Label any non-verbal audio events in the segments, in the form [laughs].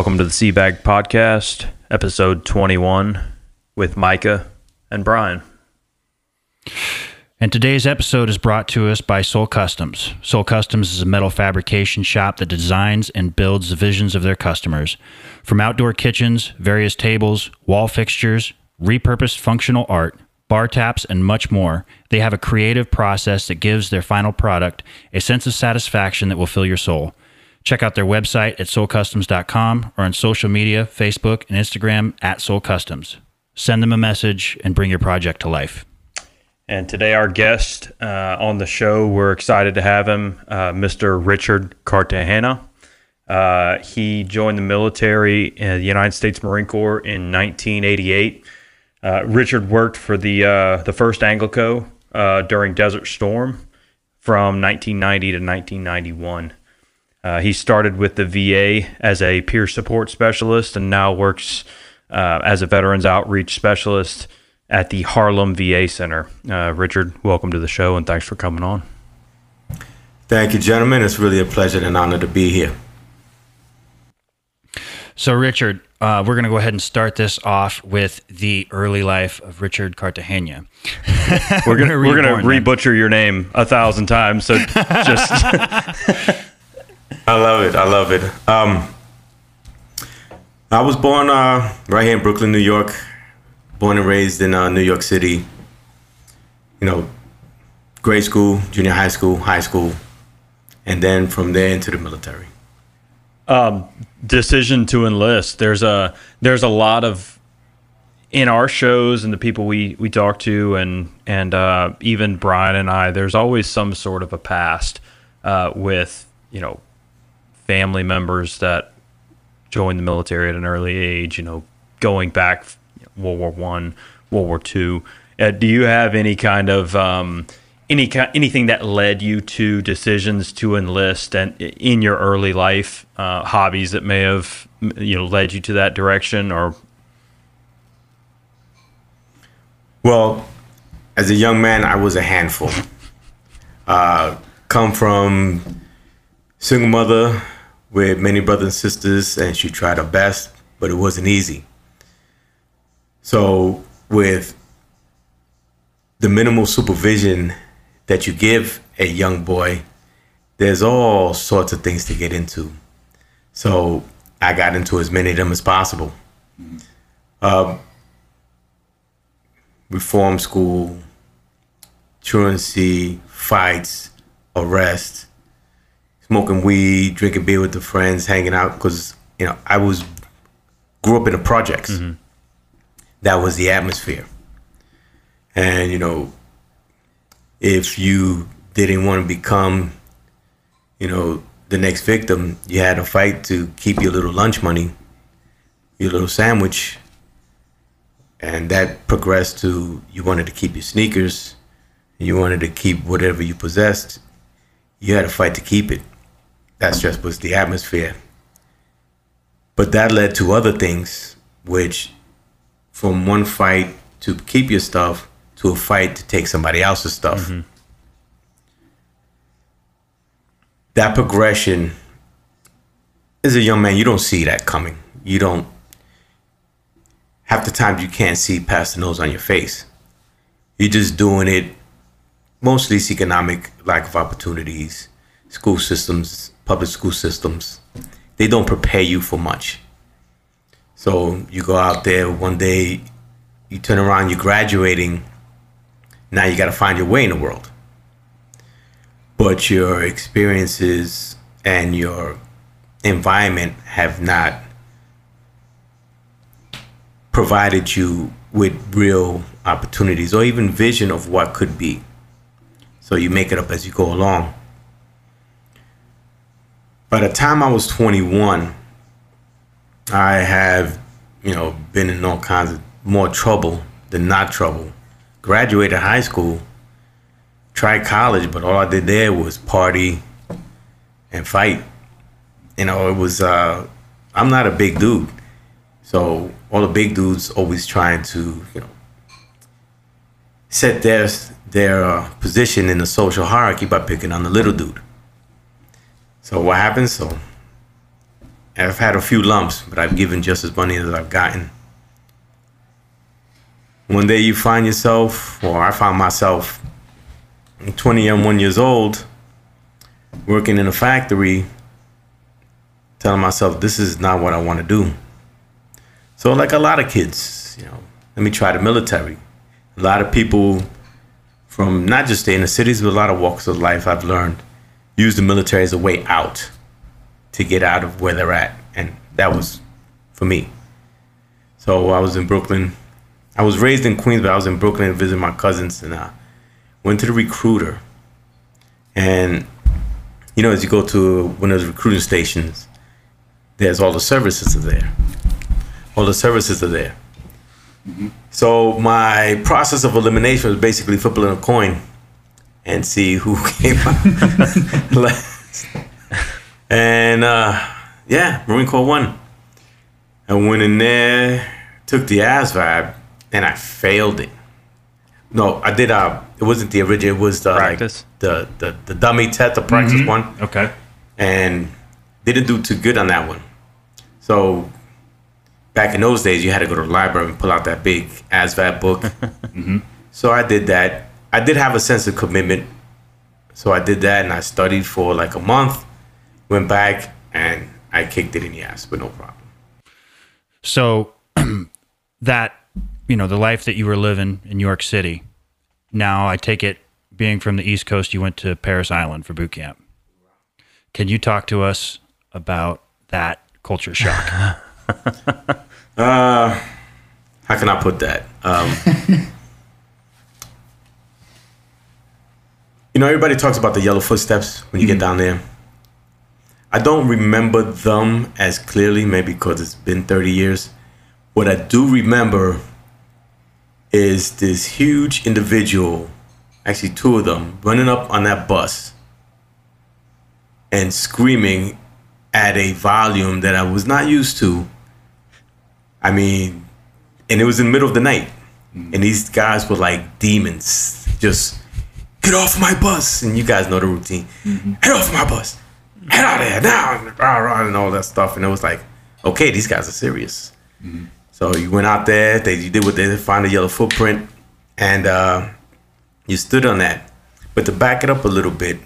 Welcome to the Seabag Podcast, episode 21, with Micah and Brian. And today's episode is brought to us by Soul Customs. Soul Customs is a metal fabrication shop that designs and builds the visions of their customers. From outdoor kitchens, various tables, wall fixtures, repurposed functional art, bar taps, and much more, they have a creative process that gives their final product a sense of satisfaction that will fill your soul. Check out their website at soulcustoms.com or on social media, Facebook and Instagram at Soul Customs. Send them a message and bring your project to life. And today, our guest uh, on the show, we're excited to have him, uh, Mr. Richard Cartagena. Uh, he joined the military in the United States Marine Corps in 1988. Uh, Richard worked for the uh, the first Anglico uh, during Desert Storm from 1990 to 1991. Uh, he started with the VA as a peer support specialist and now works uh, as a veterans outreach specialist at the Harlem VA Center. Uh, Richard, welcome to the show and thanks for coming on. Thank you, gentlemen. It's really a pleasure and an honor to be here. So, Richard, uh, we're going to go ahead and start this off with the early life of Richard Cartagena. We're gonna [laughs] we're gonna rebutcher your name a thousand times, so just [laughs] [laughs] I love it. I love it. Um, I was born uh, right here in Brooklyn, New York. Born and raised in uh, New York City. You know, grade school, junior high school, high school, and then from there into the military. decision to enlist. There's a there's a lot of in our shows and the people we we talk to and and uh, even Brian and I. There's always some sort of a past uh, with you know family members that joined the military at an early age. You know, going back World War One, World War Two. Uh, do you have any kind of um, any anything that led you to decisions to enlist and in your early life uh, hobbies that may have you know led you to that direction or Well, as a young man, I was a handful. Uh, come from single mother with many brothers and sisters, and she tried her best, but it wasn't easy. So, with the minimal supervision that you give a young boy, there's all sorts of things to get into. So, I got into as many of them as possible. Mm-hmm. Um, reform school, truancy, fights, arrest, smoking weed, drinking beer with the friends, hanging out. Because you know, I was grew up in the projects. Mm-hmm. That was the atmosphere, and you know, if you didn't want to become, you know, the next victim, you had to fight to keep your little lunch money, your little sandwich, and that progressed to you wanted to keep your sneakers, you wanted to keep whatever you possessed. You had to fight to keep it. That's just was the atmosphere. But that led to other things, which from one fight to keep your stuff to a fight to take somebody else's stuff. Mm-hmm. That progression, as a young man, you don't see that coming. You don't half the time you can't see past the nose on your face. You're just doing it mostly it's economic lack of opportunities, school systems, public school systems. They don't prepare you for much. So you go out there one day, you turn around, you're graduating. Now you got to find your way in the world. But your experiences and your environment have not provided you with real opportunities or even vision of what could be. So you make it up as you go along. By the time I was 21, I have, you know, been in all kinds of more trouble than not trouble. Graduated high school, tried college, but all I did there was party and fight. You know, it was, uh, I'm not a big dude. So all the big dudes always trying to, you know, set their their uh, position in the social hierarchy by picking on the little dude. So what happens? So I've had a few lumps, but I've given just as money as I've gotten. One day you find yourself, or I found myself, 20 and one years old, working in a factory, telling myself this is not what I want to do. So like a lot of kids, you know, let me try the military. A lot of people from not just staying the inner cities, but a lot of walks of life I've learned use the military as a way out to get out of where they're at. And that was for me. So I was in Brooklyn. I was raised in Queens, but I was in Brooklyn visiting my cousins and I went to the recruiter. And you know, as you go to one of those recruiting stations, there's all the services are there. All the services are there. Mm-hmm. So my process of elimination was basically flipping a coin and see who [laughs] came out [laughs] last. And uh, yeah, Marine Corps won. I went in there, took the ASVAB, and I failed it. No, I did. Uh, it wasn't the original. It was the Practice? like, the, the the dummy test, the practice one Okay. and didn't do too good on that one. So back in those days, you had to go to the library and pull out that big ASVAB book. [laughs] So I did that. I did have a sense of commitment. So I did that and I studied for like a month, went back and I kicked it in the ass, but no problem. So [clears throat] that you know the life that you were living in New York City. Now I take it, being from the East Coast, you went to Parris Island for boot camp. Can you talk to us about that culture shock? [laughs] How can I put that? Um, [laughs] you know, everybody talks about the yellow footsteps when you get mm-hmm. down there. I don't remember them as clearly, maybe because it's been 30 years. What I do remember is this huge individual, actually, two of them, running up on that bus and screaming at a volume that I was not used to. I mean, and it was in the middle of the night, mm-hmm. and these guys were like demons, just get off my bus, and you guys know the routine, head off my bus, head out of there now, and, rah, rah, and all that stuff, and it was like, okay, these guys are serious. So you went out there, they you did what they did, found a yellow footprint, and uh, you stood on that. But to back it up a little bit,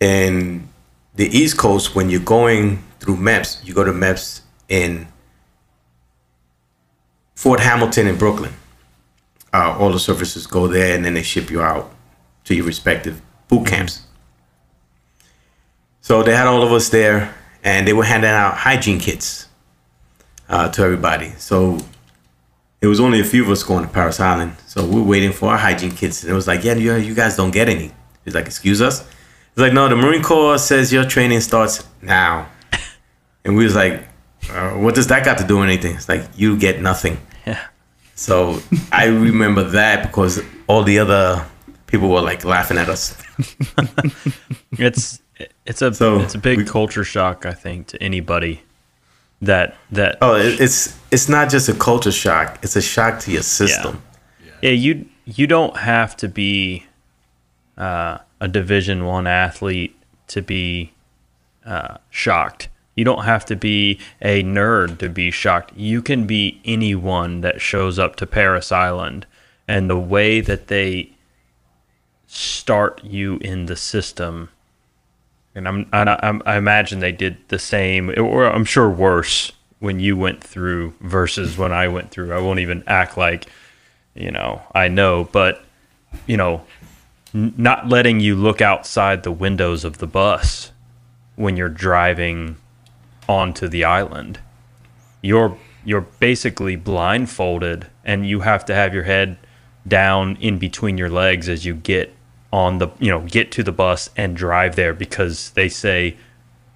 in the East Coast, when you're going through MEPS, you go to MEPS in Fort Hamilton in Brooklyn. Uh, all the services go there, and then they ship you out to your respective boot camps. So they had all of us there, and they were handing out hygiene kits uh, to everybody. So it was only a few of us going to Parris Island. So we were waiting for our hygiene kits, and it was like, yeah, you, you guys don't get any. He's like, excuse us. He's like, no, the Marine Corps says your training starts now. And we was like, uh, what does that got to do with anything? It's like, you get nothing. Yeah. So I remember that because all the other people were like laughing at us. [laughs] It's it's a So, it's a big we- culture shock, I think, to anybody that that Oh, it- it's it's not just a culture shock; it's a shock to your system. yeah you you don't have to be uh, a Division One athlete to be uh, shocked. You don't have to be a nerd to be shocked. You can be anyone that shows up to Parris Island, and the way that they start you in the system. And I'm, I, I'm- imagine they did the same, or I'm sure worse when you went through versus when I went through. I won't even act like, you know, I know, but you know, not letting you look outside the windows of the bus when you're driving onto the island. You're you're basically blindfolded and you have to have your head down in between your legs as you get on the you know get to the bus and drive there because they say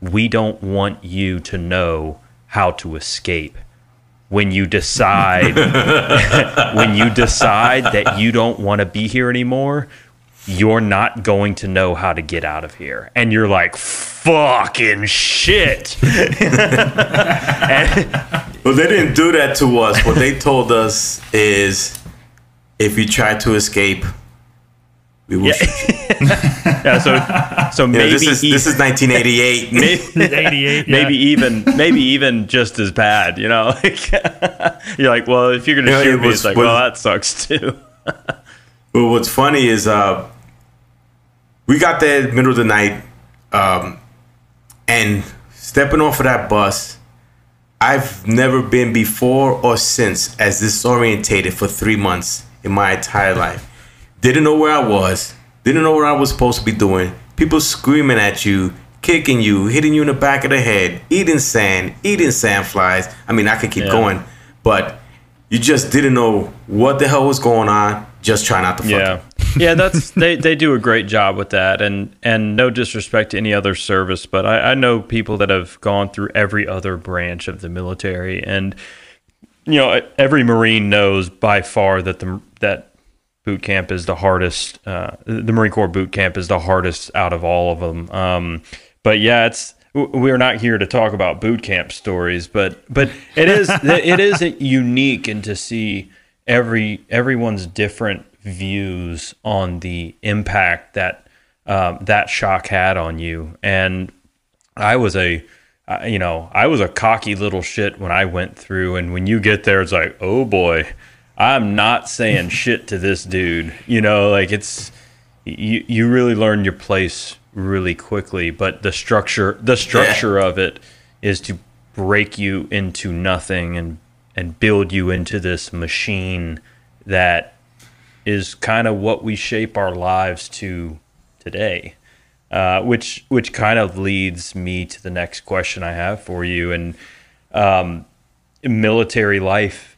we don't want you to know how to escape. When you decide [laughs] when you decide that you don't want to be here anymore you're not going to know how to get out of here. And you're like fucking shit. [laughs] Well, they didn't do that to us. What they told us is, if you try to escape, we will. shoot you. [laughs] Yeah, so so You know, maybe this is e- this is 1988. maybe, 88, [laughs] [laughs] maybe even maybe even just as bad. You know, like you're like, well, if you're gonna Yeah, shoot it me, it's like, was- well, that sucks too. Well, what's funny is uh, we got there middle of the night, um, and stepping off of that bus, I've never been before or since as disorientated for three months in my entire life. Didn't know where I was. Didn't know what I was supposed to be doing. People screaming at you, kicking you, hitting you in the back of the head, eating sand, eating sandflies. I mean, I could keep Yeah. going, but you just didn't know what the hell was going on. Just try not to fuck Yeah, [laughs] yeah, that's they they do a great job with that, and and no disrespect to any other service, but I, I know people that have gone through every other branch of the military, and you know every Marine knows by far that the that boot camp is the hardest. Uh, the Marine Corps boot camp is the hardest out of all of them. Um, but yeah, it's we're not here to talk about boot camp stories, but but it is [laughs] it is unique and to see every everyone's different views on the impact that um, that shock had on you. And I was a uh, you know I was a cocky little shit when I went through, and when you get there, it's like oh boy. I'm not saying [laughs] shit to this dude. You know, like it's you you really learn your place really quickly, but the structure the structure of it is to break you into nothing and and build you into this machine that is kind of what we shape our lives to today. Uh, which which kind of leads me to the next question I have for you and um, military life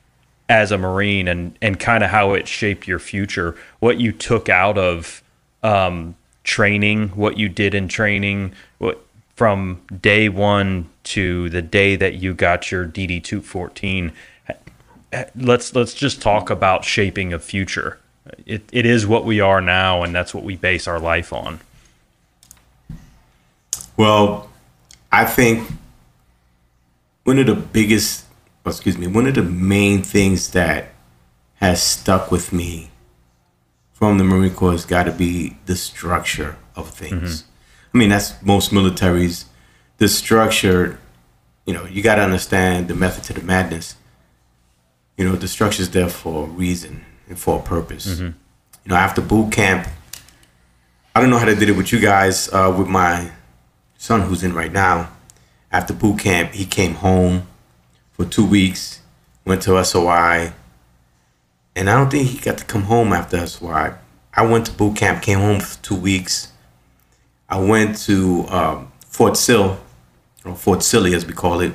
as a marine and and kind of how it shaped your future what you took out of um, training what you did in training what from day one to the day that you got your DD 214 let's let's just talk about shaping a future. It, it is what we are now and that's what we base our life on. Well, I think one of the biggest, oh, excuse me, one of the main things that has stuck with me from the Marine Corps has got to be the structure of things. I mean, that's most militaries. The structure, you know, you got to understand the method to the madness. You know, the structure is there for a reason and for a purpose. You know, after boot camp, I don't know how they did it with you guys, uh, with my son who's in right now. After boot camp, he came home for two weeks, went to SOI, and I don't think he got to come home after SOI. I went to boot camp, came home for two weeks. I went to um, Fort Sill, or Fort Silly as we call it,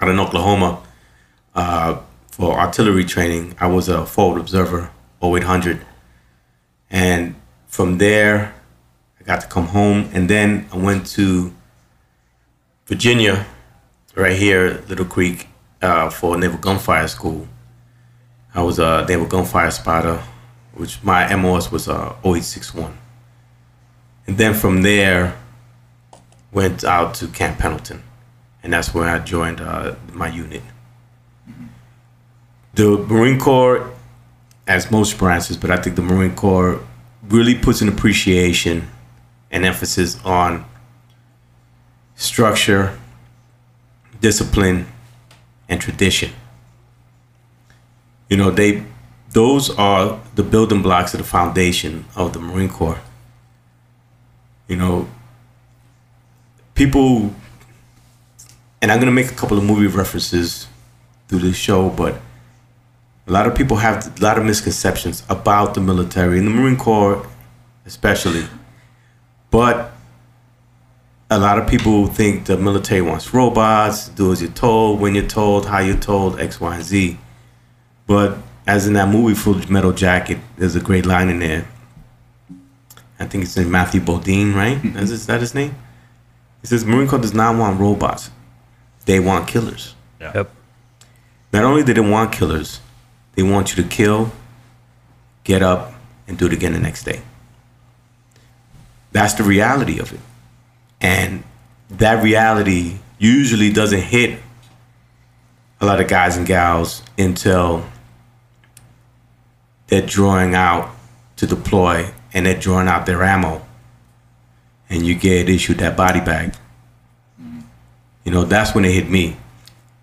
out in Oklahoma, uh, for artillery training. I was a forward observer, 0800. And from there, I got to come home, and then I went to Virginia, right here, Little Creek, uh, for Naval Gunfire School. I was a Naval Gunfire spotter, which my MOS was uh, 0861. And then from there, went out to Camp Pendleton, and that's where I joined uh, my unit. The Marine Corps, as most branches, but I think the Marine Corps really puts an appreciation and emphasis on structure, discipline, and tradition. You know, they those are the building blocks of the foundation of the Marine Corps. You know, people and I'm gonna make a couple of movie references through this show, but a lot of people have a lot of misconceptions about the military and the Marine Corps especially. But a lot of people think the military wants robots, do as you're told, when you're told, how you're told, X, Y, and Z. But as in that movie Full Metal Jacket, there's a great line in there. I think it's in Matthew Modine, right? Is, is that his name? He says Marine Corps does not want robots. They want killers. yep Not only do they want killers, they want you to kill, get up, and do it again the next day. That's the reality of it. And that reality usually doesn't hit a lot of guys and gals until they're drawing out to deploy and they're drawing out their ammo, and you get issued that body bag. You know, that's when it hit me.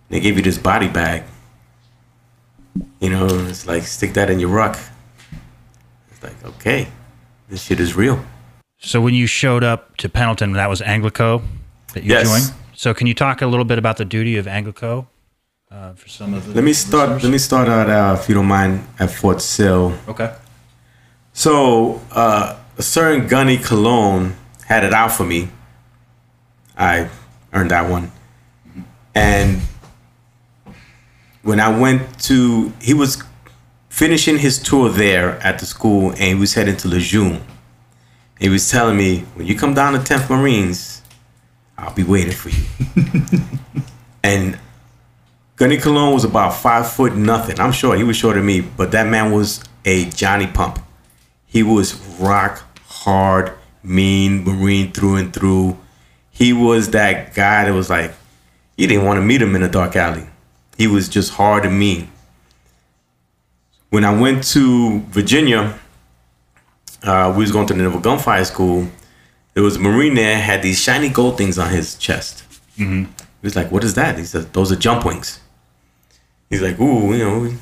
They gave you this body bag. You know, it's like stick that in your ruck. It's like, okay, this shit is real. So when you showed up to Pendleton, that was Anglico that you Yes. joined. So can you talk a little bit about the duty of Anglico uh, for some of the Let me start. Let me start out, uh, if you don't mind, at Fort Sill. Okay. So, uh, a certain Gunny Cologne had it out for me. I earned that one. And when I went to, he was finishing his tour there at the school and he was heading to Lejeune. He was telling me, when you come down to 10th Marines, I'll be waiting for you. [laughs] and Gunny Cologne was about five foot nothing. I'm sure he was shorter than me, but that man was a Johnny Pump. He was rock hard, mean Marine through and through. He was that guy that was like, you didn't want to meet him in a dark alley. He was just hard and mean. When I went to Virginia, uh, we was going to the Naval Gunfire School. There was a Marine there had these shiny gold things on his chest. He was like, "What is that?" He said, "Those are jump wings." He's like, "Ooh, you know,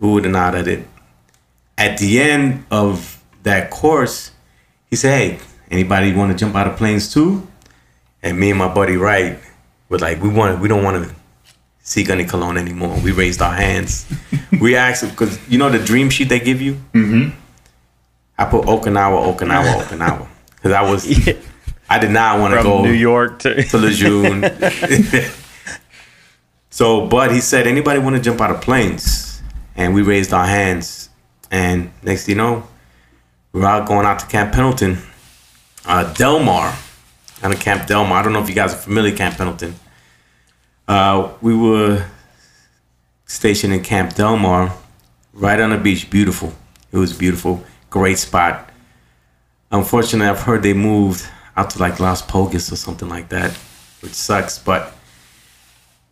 would have nod at it?" At the end of that course, he said, "Hey, anybody want to jump out of planes too?" And me and my buddy Wright were like, "We want, we don't want to see Gunny Cologne anymore." We raised our hands. [laughs] we asked because you know the dream sheet they give you. Mm-hmm. I put Okinawa, Okinawa, [laughs] Okinawa because I was, I did not want to go New York to to Lejeune. [laughs] [laughs] so, but he said, anybody want to jump out of planes? And we raised our hands. And next thing you know, we're out going out to Camp Pendleton. Uh, Delmar, out of Camp Delmar. I don't know if you guys are familiar with Camp Pendleton. Uh, we were stationed in Camp Delmar, right on the beach. Beautiful. It was beautiful. Great spot. Unfortunately, I've heard they moved out to like Las Pulgas or something like that, which sucks. But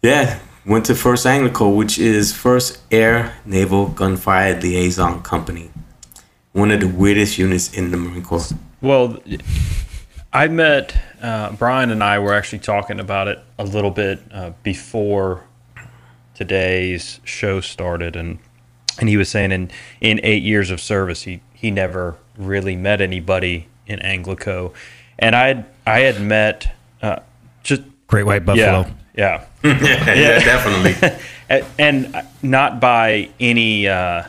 yeah, went to First Anglico, which is First Air Naval Gunfire Liaison Company. One of the weirdest units in the Marine Corps. Well, I met uh, Brian and I were actually talking about it a little bit uh, before today's show started, and and he was saying in in eight years of service, he he never really met anybody in Anglico, and I had I had met uh, just Great White Buffalo. yeah yeah [laughs] yeah, definitely. [laughs] and, and not by any uh,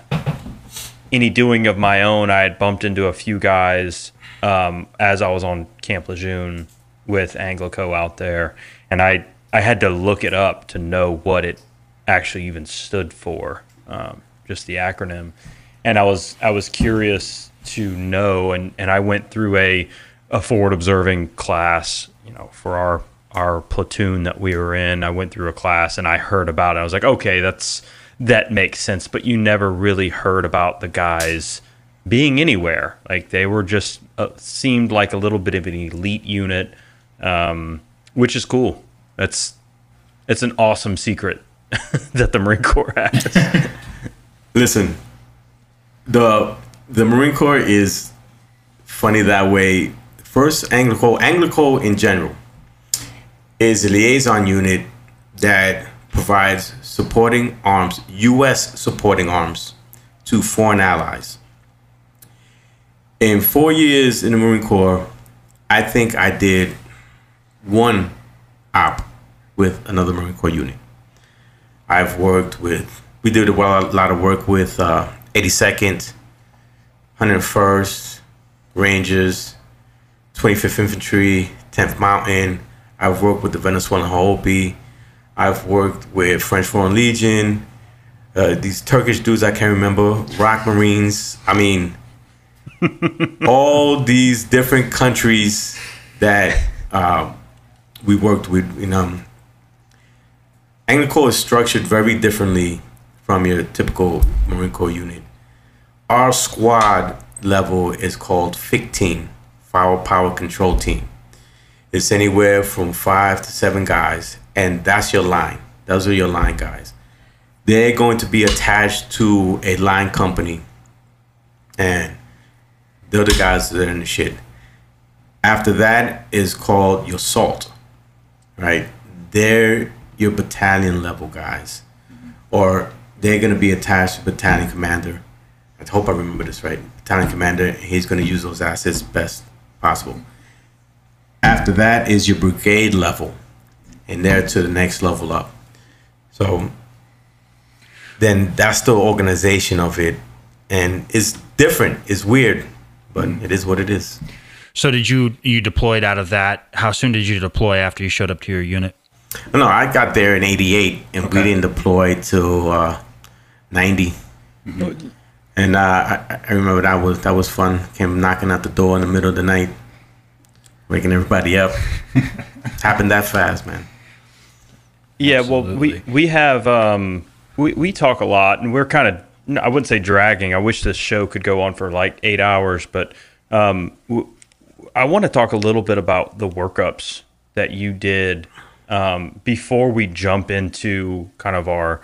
any doing of my own. I had bumped into a few guys um, as I was on Camp Lejeune with Anglico out there, and I I had to look it up to know what it actually even stood for, um, just the acronym. And I was I was curious to know, and, and I went through a a forward observing class, you know, for our our platoon that we were in. I went through a class and I heard about it. I was like, okay, that's that makes sense. But you never really heard about the guys being anywhere. Like they were just uh, seemed like a little bit of an elite unit, um, which is cool. That's it's an awesome secret [laughs] that the Marine Corps has. [laughs] Listen, the the Marine Corps is funny that way. First, Anglico, Anglico in general is a liaison unit that provides supporting arms, U.S. supporting arms to foreign allies. In four years in the Marine Corps, I think I did one op with another Marine Corps unit. I've worked with, we did a lot of work with uh, 82nd, 101st, Rangers, 25th Infantry, 10th Mountain. I've worked with the Venezuelan Hopi. I've worked with French Foreign Legion. Uh, these Turkish dudes I can't remember, ROK Marines. I mean, [laughs] all these different countries that uh, we worked with. You know, Anglico is structured very differently from your typical Marine Corps unit. Our squad level is called FIC team, Fire Power Control Team. It's anywhere from five to seven guys, and that's your line. Those are your line guys. They're going to be attached to a line company, and They're the guys that are in the shit. After that is called your salt, right? They're your battalion level guys, or they're gonna be attached to battalion commander. I hope I remember this right. Battalion commander. He's gonna use those assets best possible. After that is your brigade level, and they're to the next level up. So then that's the organization of it, and it's different. It's weird, but it is what it is. So did you you deployed out of that? How soon did you deploy after you showed up to your unit? No, I got there in '88, and we didn't deploy till uh, '90. And uh, I, I remember that was that was fun. Came knocking at the door in the middle of the night, waking everybody up. [laughs] Happened that fast, man. Yeah, well, we we have um, we we talk a lot, and we're kind of I wouldn't say dragging. I wish this show could go on for like eight hours, but um, w- I want to talk a little bit about the workups that you did um, before we jump into kind of our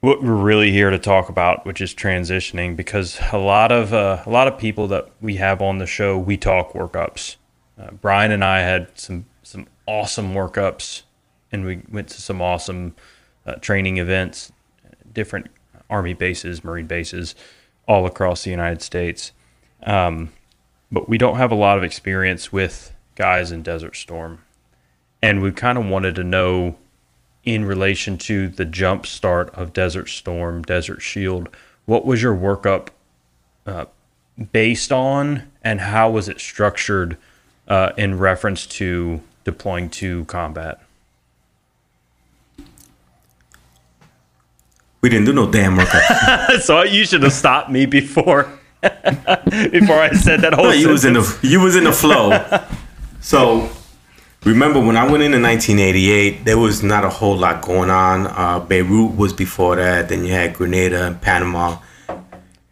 what we're really here to talk about, which is transitioning, because a lot of uh, a lot of people that we have on the show, we talk workups. Uh, Brian and I had some some awesome workups, and we went to some awesome uh, training events, different army bases, marine bases, all across the United States. Um, but we don't have a lot of experience with guys in Desert Storm, and we kind of wanted to know in relation to the jump start of Desert Storm, Desert Shield, what was your workup uh, based on, and how was it structured uh, in reference to deploying to combat? We didn't do no damn workup. [laughs] so you should have stopped me before [laughs] before I said that whole. No, you was in the you was in the flow. [laughs] so remember when I went in in 1988, there was not a whole lot going on. Uh, Beirut was before that. Then you had Grenada and Panama.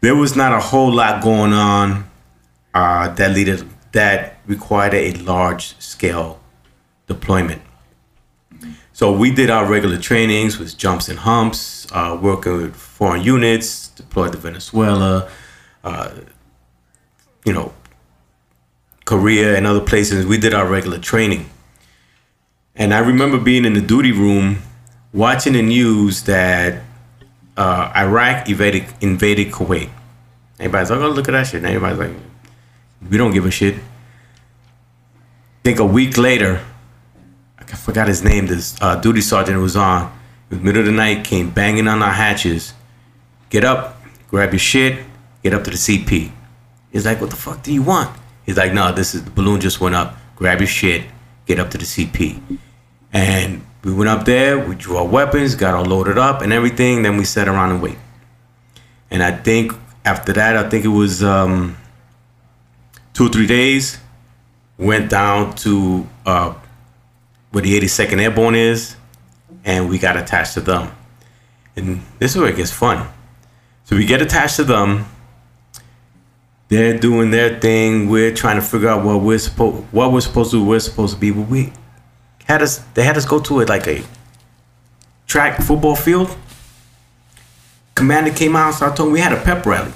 There was not a whole lot going on uh, that leaded that required a large scale deployment. So we did our regular trainings with jumps and humps, uh, working with foreign units, deployed to Venezuela, uh, you know, Korea and other places. We did our regular training. And I remember being in the duty room watching the news that uh, Iraq invaded, invaded Kuwait. Everybody's like, oh, look at that shit. And everybody's like, we don't give a shit. I think a week later, I forgot his name, this uh, duty sergeant was on, in the middle of the night, came banging on our hatches. Get up, grab your shit, get up to the CP. He's like, what the fuck do you want? He's like, no, this is the balloon just went up. Grab your shit, get up to the CP. And we went up there, we drew our weapons, got all loaded up and everything. Then we sat around and wait. And I think after that, I think it was um, two or three days. Went down to uh, where the 82nd Airborne is, and we got attached to them. And this is where it gets fun. So we get attached to them. They're doing their thing. We're trying to figure out what we're supposed what we're supposed to do. We're supposed to be. But we had us. They had us go to it like a track football field. Commander came out and started talking. We had a pep rally.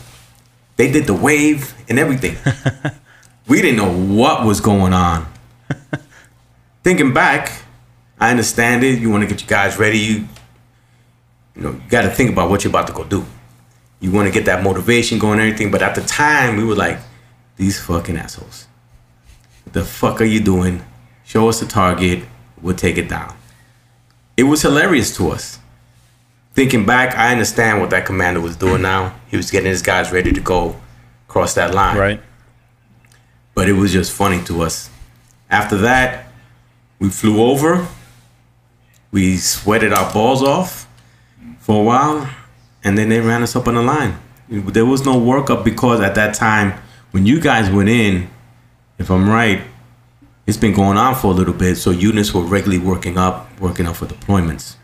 They did the wave and everything. [laughs] we didn't know what was going on. [laughs] Thinking back, I understand it. You want to get your guys ready. You, you know, you got to think about what you're about to go do. You want to get that motivation going and everything. But at the time, we were like, these fucking assholes. What the fuck are you doing? Show us the target. We'll take it down. It was hilarious to us. Thinking back, I understand what that commander was doing mm-hmm. now. He was getting his guys ready to go cross that line Right. but it was just funny to us. After that, we flew over. We sweated our balls off for a while, and then they ran us up on the line. There was no workup because at that time, when you guys went in, if I'm right, it's been going on for a little bit. So units were regularly working up, working up for deployments.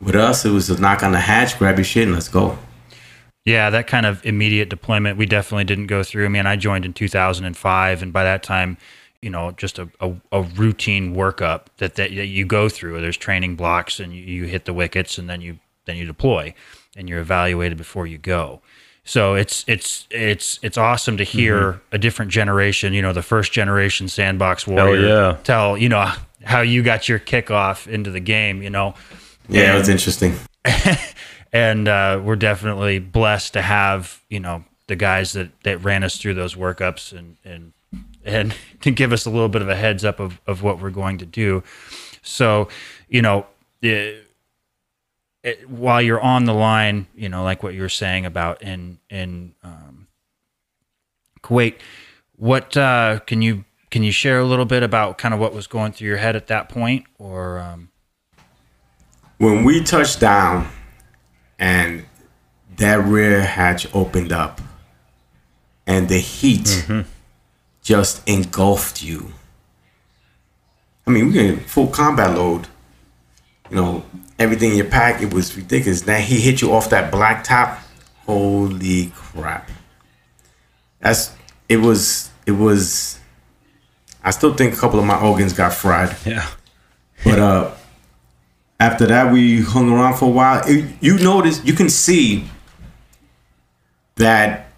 With us, it was a knock on the hatch, grab your shit, and let's go. Yeah, that kind of immediate deployment we definitely didn't go through. I mean, I joined in 2005, and by that time, you know, just a, a, a routine workup that, that you go through. There's training blocks, and you, you hit the wickets, and then you then you deploy, and you're evaluated before you go. So it's it's it's it's awesome to hear a different generation, you know, the first generation sandbox warrior yeah. tell, you know, how you got your kickoff into the game, you know. Yeah, it was interesting. [laughs] and uh, we're definitely blessed to have you know the guys that that ran us through those workups and and and [laughs] to give us a little bit of a heads up of, of what we're going to do so you know it, it, while you're on the line you know like what you were saying about in in um, kuwait what uh, can you can you share a little bit about kind of what was going through your head at that point or um, When we touched down and that rear hatch opened up and the heat just engulfed you. I mean, we get full combat load. You know, everything in your pack, it was ridiculous. Now he hit you off that black top. Holy crap. That's it was it was I still think a couple of my organs got fried. Yeah. But uh, after that, we hung around for a while. It- you notice, you can see that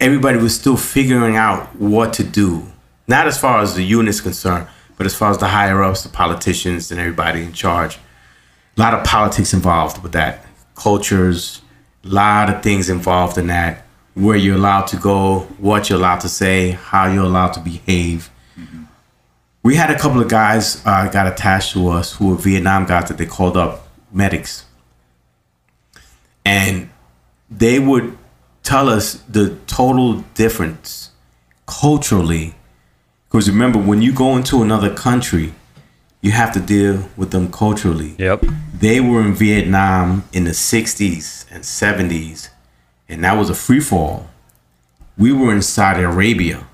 everybody was still figuring out what to do. Not as far as the unit's concerned, but as far as the higher ups, the politicians, and everybody in charge. A lot of politics involved with that. Cultures, a lot of things involved in that. Where you're allowed to go, what you're allowed to say, how you're allowed to behave we had a couple of guys uh, got attached to us who were Vietnam guys that they called up medics, and they would tell us the total difference culturally. Because remember, when you go into another country, you have to deal with them culturally. Yep. They were in Vietnam in the 60s and 70s, and that was a free fall. We were in Saudi Arabia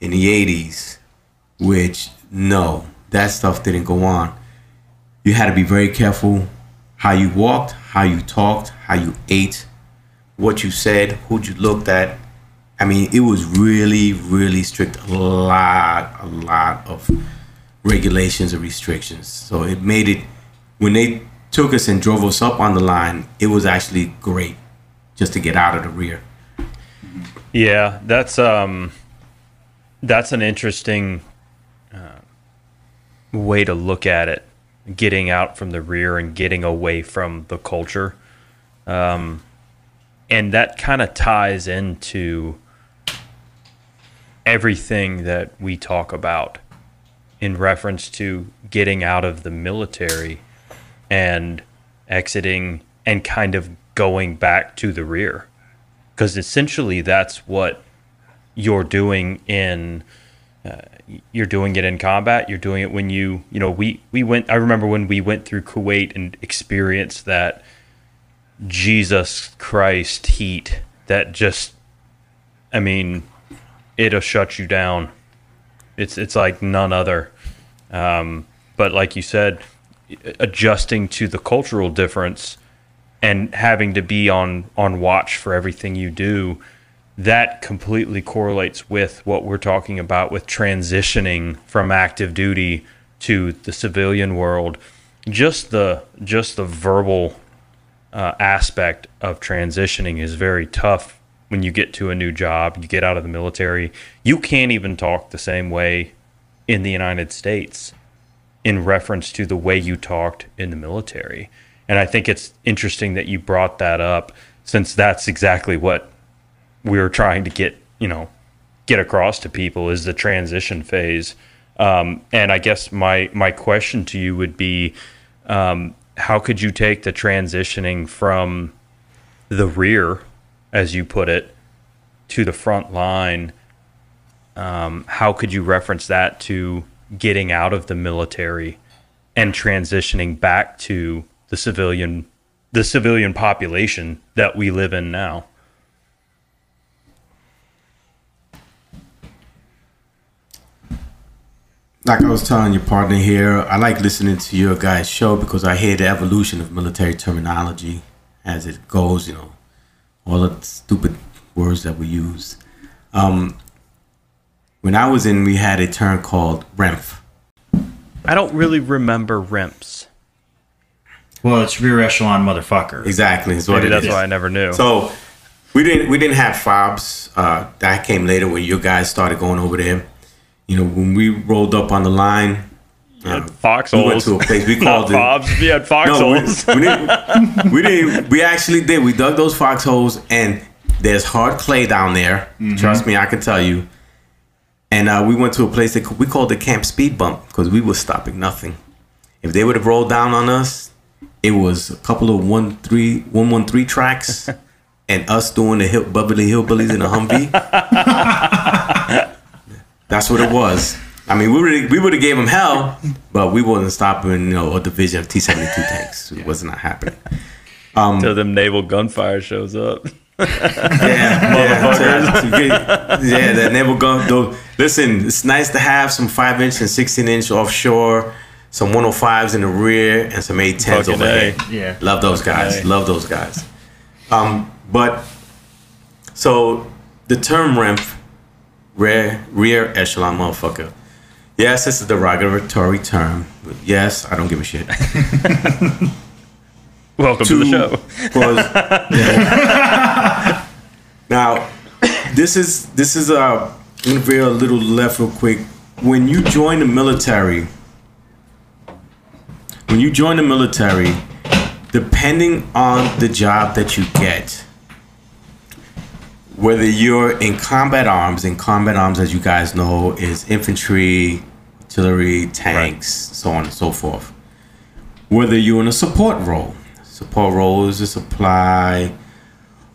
in the 80s, which no, that stuff didn't go on. You had to be very careful how you walked, how you talked, how you ate, what you said, who you looked at. I mean, it was really, really strict. A lot, a lot of regulations and restrictions. So it made it when they took us and drove us up on the line, it was actually great just to get out of the rear. Yeah, that's um, that's an interesting uh, way to look at it. Getting out from the rear and getting away from the culture, um, and that kind of ties into everything that we talk about in reference to getting out of the military and exiting and kind of going back to the rear. Because essentially that's what you're doing in uh, you're doing it in combat. You're doing it when you you know we we went i remember when we went through kuwait and experienced that jesus christ heat that just i mean it'll shut you down. It's it's like none other um, but like you said adjusting to the cultural difference and having to be on on watch for everything you do that completely correlates with what we're talking about with transitioning from active duty to the civilian world. Just the just the verbal uh, aspect of transitioning is very tough when you get to a new job you get out of the military. You can't even talk the same way in the United States in reference to the way you talked in the military. And I think it's interesting that you brought that up since that's exactly what we're trying to get, you know, get across to people is the transition phase. Um, and I guess my my question to you would be, um, how could you take the transitioning from the rear, as you put it, to the front line? Um, how could you reference that to getting out of the military and transitioning back to the civilian the civilian population that we live in now? Like I was telling your partner here, I like listening to your guys' show because I hear the evolution of military terminology as it goes, you know, all the stupid words that we use. Um, when I was in, we had a term called REMF. I don't really remember REMFs. well it's rear echelon motherfucker Exactly, is what Maybe it that's is. why I never knew. So we didn't we didn't have fobs. Uh, that came later when your guys started going over there. You know, when we rolled up on the line, uh, we went to a place we [laughs] called it. fobs. We had No, we, foxholes. we didn't. [laughs] We didn't. We actually did. We dug those foxholes, and there's hard clay down there. Trust me, I can tell you. And uh, we went to a place that we called the Camp Speed Bump because we were stopping nothing. If they would have rolled down on us, it was a couple of one three one one three tracks, [laughs] and us doing the hill, Beverly Hillbillies in a Humvee. [laughs] That's what it was. I mean, we would we would have gave them hell, but we wasn't stopping. You know, a division of T seventy two tanks. It was not happening. Till them naval gunfire shows up. Yeah, yeah, to- to yeah. That never go. Those, listen, it's nice to have some five inch and sixteen inch offshore, some one hundred fives in the rear, and some A-10s Fucking overhead. A. Yeah. Love those guys. A. Love those guys. Um, but so the term REMF, rear rear echelon motherfucker. Yes, it's a derogatory term. Yes, I don't give a shit. [laughs] Welcome to the show. [laughs] was yeah. now this is this is a I'm gonna veer a little left real quick. When you join the military, when you join the military, depending on the job that you get, whether you're in combat arms, in combat arms, as you guys know, is infantry, artillery, tanks, so on and so forth. Whether you're in a support role, is a supply,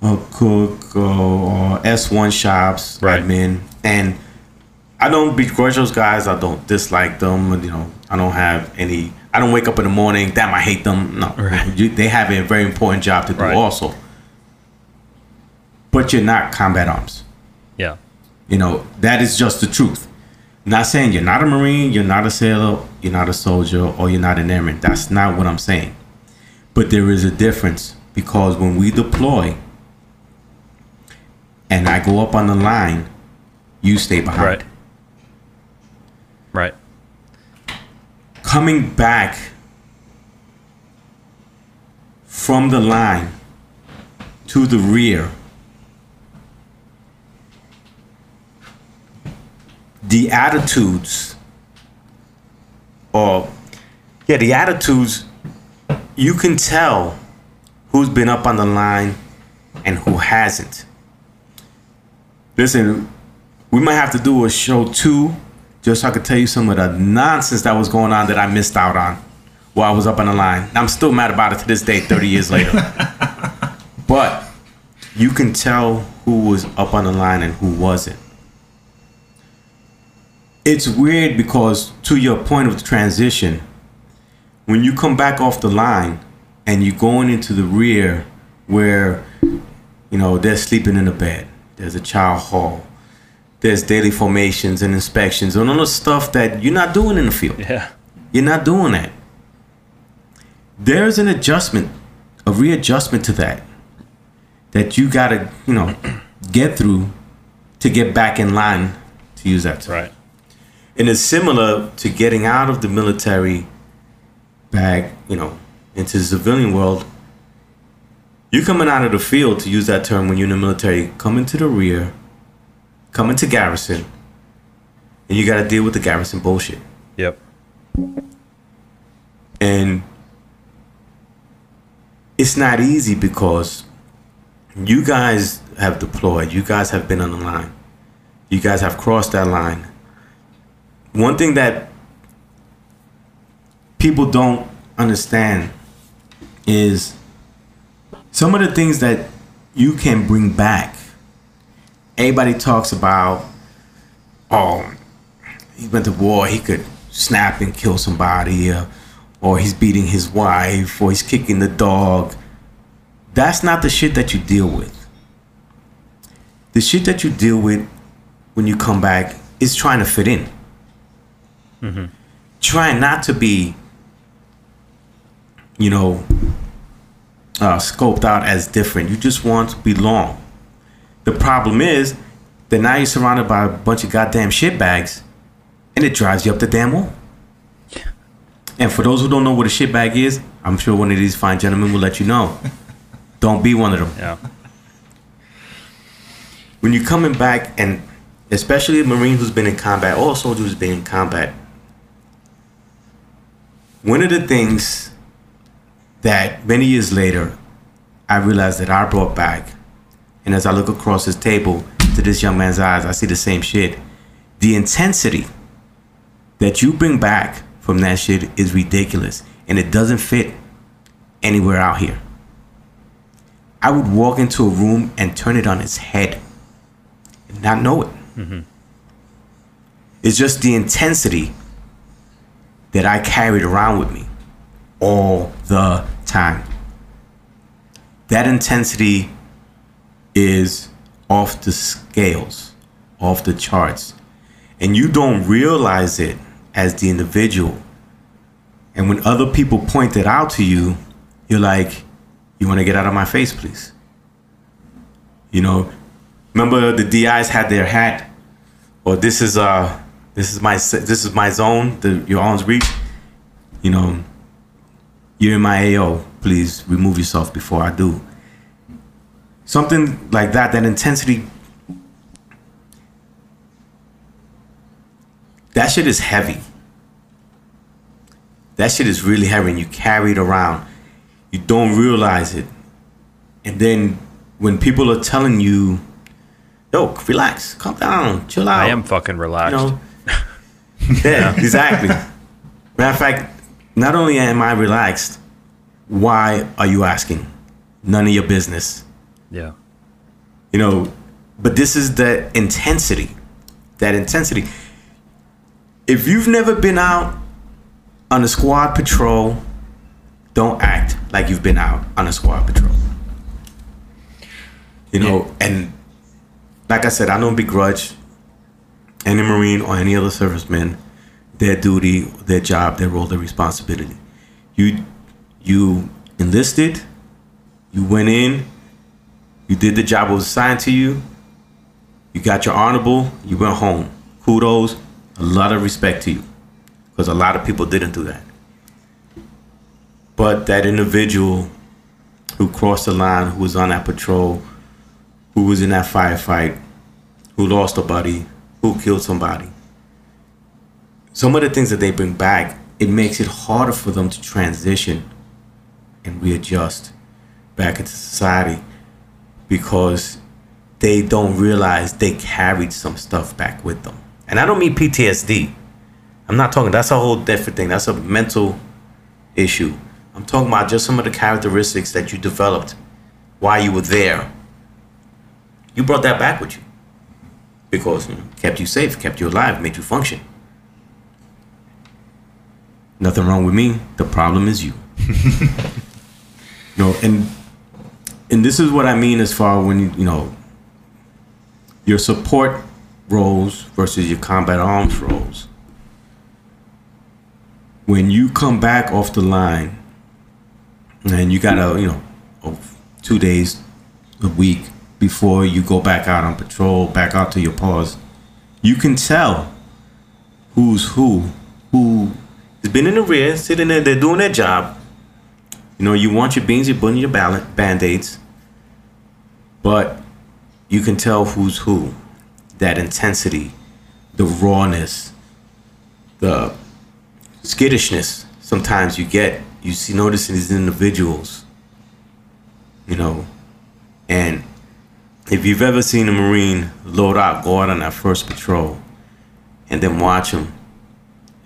a cook, uh, or S1 shops, Right. admin, and I don't begrudge those guys. I don't dislike them. You know, I don't have any. I don't wake up in the morning. Damn, I hate them. No, you, they have a very important job to do Right. also. But you're not combat arms. Yeah. You know, that is just the truth. not saying you're not a Marine, you're not a sailor, you're not a soldier, or you're not an airman. That's not what I'm saying. But there is a difference because when we deploy and I go up on the line, you stay behind. Right. Right. Coming back from the line to the rear, the attitudes, or yeah, the attitudes, you can tell who's been up on the line and who hasn't. Listen, we might have to do a show too, just so I could tell you some of the nonsense that was going on that I missed out on while I was up on the line. I'm still mad about it to this day, 30 years later. [laughs] but you can tell who was up on the line and who wasn't. It's weird because, to your point of transition, when you come back off the line and you're going into the rear where, you know, they're sleeping in a bed, there's a child hall, there's daily formations and inspections and all the stuff that you're not doing in the field. Yeah. You're not doing that. There's an adjustment, a readjustment to that, that you gotta, you know, [clears throat] get through to get back in line, to use that term. Right. And it's similar to getting out of the military back, you know, into the civilian world. You coming out of the field, to use that term when you're in the military, coming to the rear, coming to garrison, and you got to deal with the garrison bullshit. Yep. And it's not easy because you guys have deployed, you guys have been on the line, you guys have crossed that line. One thing that people don't understand is some of the things that you can bring back. Everybody talks about, oh, he went to war, he could snap and kill somebody, uh, or he's beating his wife, or he's kicking the dog. That's not the shit that you deal with. The shit that you deal with when you come back is trying to fit in. Trying not to be, you know, uh, scoped out as different. You just want to belong. The problem is that now you're surrounded by a bunch of goddamn shitbags and it drives you up the damn wall. And for those who don't know what a shitbag is, I'm sure one of these fine gentlemen will let you know. [laughs] Don't be one of them. Yeah. when you're coming back, and especially a Marine who's been in combat, or a soldier who's been in combat, one of the things that many years later I realized that I brought back, and as I look across this table to this young man's eyes, I see the same shit. The intensity that you bring back from that shit is ridiculous, and it doesn't fit anywhere out here. I would walk into a room and turn it on its head and not know it. Mm-hmm. It's just the intensity that I carried around with me all the time. That intensity is off the scales, off the charts. And you don't realize it as the individual. And when other people point it out to you, you're like, you want to get out of my face, please? You know, remember the DIs had their hat, or this is uh, this is my this is my zone, the your arms reach. You know, you're in my AO. Please remove yourself before I do. Something like that. That intensity. That shit is heavy. That shit is really heavy, and you carry it around. You don't realize it, and then when people are telling you, "Yo, relax, calm down, chill out," I am fucking relaxed. you know. [laughs] yeah, exactly. Matter of fact, not only am I relaxed, why are you asking? None of your business. yeah. You know, but this is the intensity. That intensity. If you've never been out on a squad patrol, don't act like you've been out on a squad patrol. You know, and like I said, I don't begrudge any Marine or any other serviceman their duty, their job, their role, their responsibility. You you enlisted, you went in, you did the job that was assigned to you, you got your honorable, you went home. Kudos, a lot of respect to you. Because a lot of people didn't do that. But that individual who crossed the line, who was on that patrol, who was in that firefight, who lost a buddy, who killed somebody. Some of the things that they bring back, it makes it harder for them to transition and readjust back into society because they don't realize they carried some stuff back with them. And I don't mean PTSD. I'm not talking, that's a whole different thing. That's a mental issue. I'm talking about just some of the characteristics that you developed while you were there. You brought that back with you because you know, kept you safe, kept you alive, made you function. Nothing wrong with me. The problem is you. [laughs] you know, and and this is what I mean as far when you you know your support roles versus your combat arms roles. When you come back off the line and you got a you know oh, two days a week before you go back out on patrol, back out to your pause, you can tell who's who, who has been in the rear, sitting there, they're doing their job. You know, you want your beans, you're putting your band- band-aids, but you can tell who's who. That intensity, the rawness, the skittishness sometimes you get, you see notice in these individuals, you know, and if you've ever seen a Marine load out, go out on that first patrol, and then watch them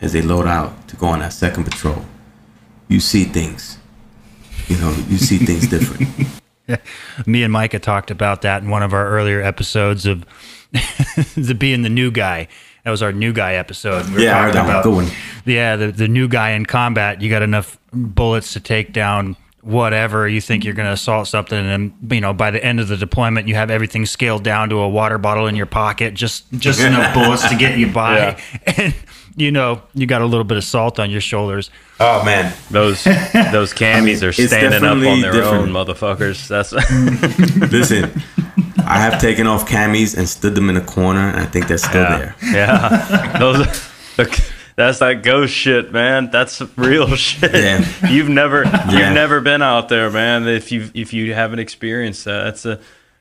as they load out to go on that second patrol, you see things. You know, you see things different. [laughs] Me and Micah talked about that in one of our earlier episodes of [laughs] the being the new guy. That was our new guy episode. We were Yeah, I heard talking that one. Good one. Yeah, the, the new guy in combat. You got enough bullets to take down whatever you think you're going to assault something, and you know by the end of the deployment, you have everything scaled down to a water bottle in your pocket, just just enough [laughs] bullets to get you by, Yeah. and you know you got a little bit of salt on your shoulders. oh man, Those [laughs] those camis are standing up on their different. own, motherfuckers. That's [laughs] [laughs] listen, I have taken off camis and stood them in a corner, and I think they're still yeah, there. yeah. Those that's that ghost shit, man. That's real shit. Yeah. You've never Yeah. you've never been out there, man. If you if you haven't experienced that, that's a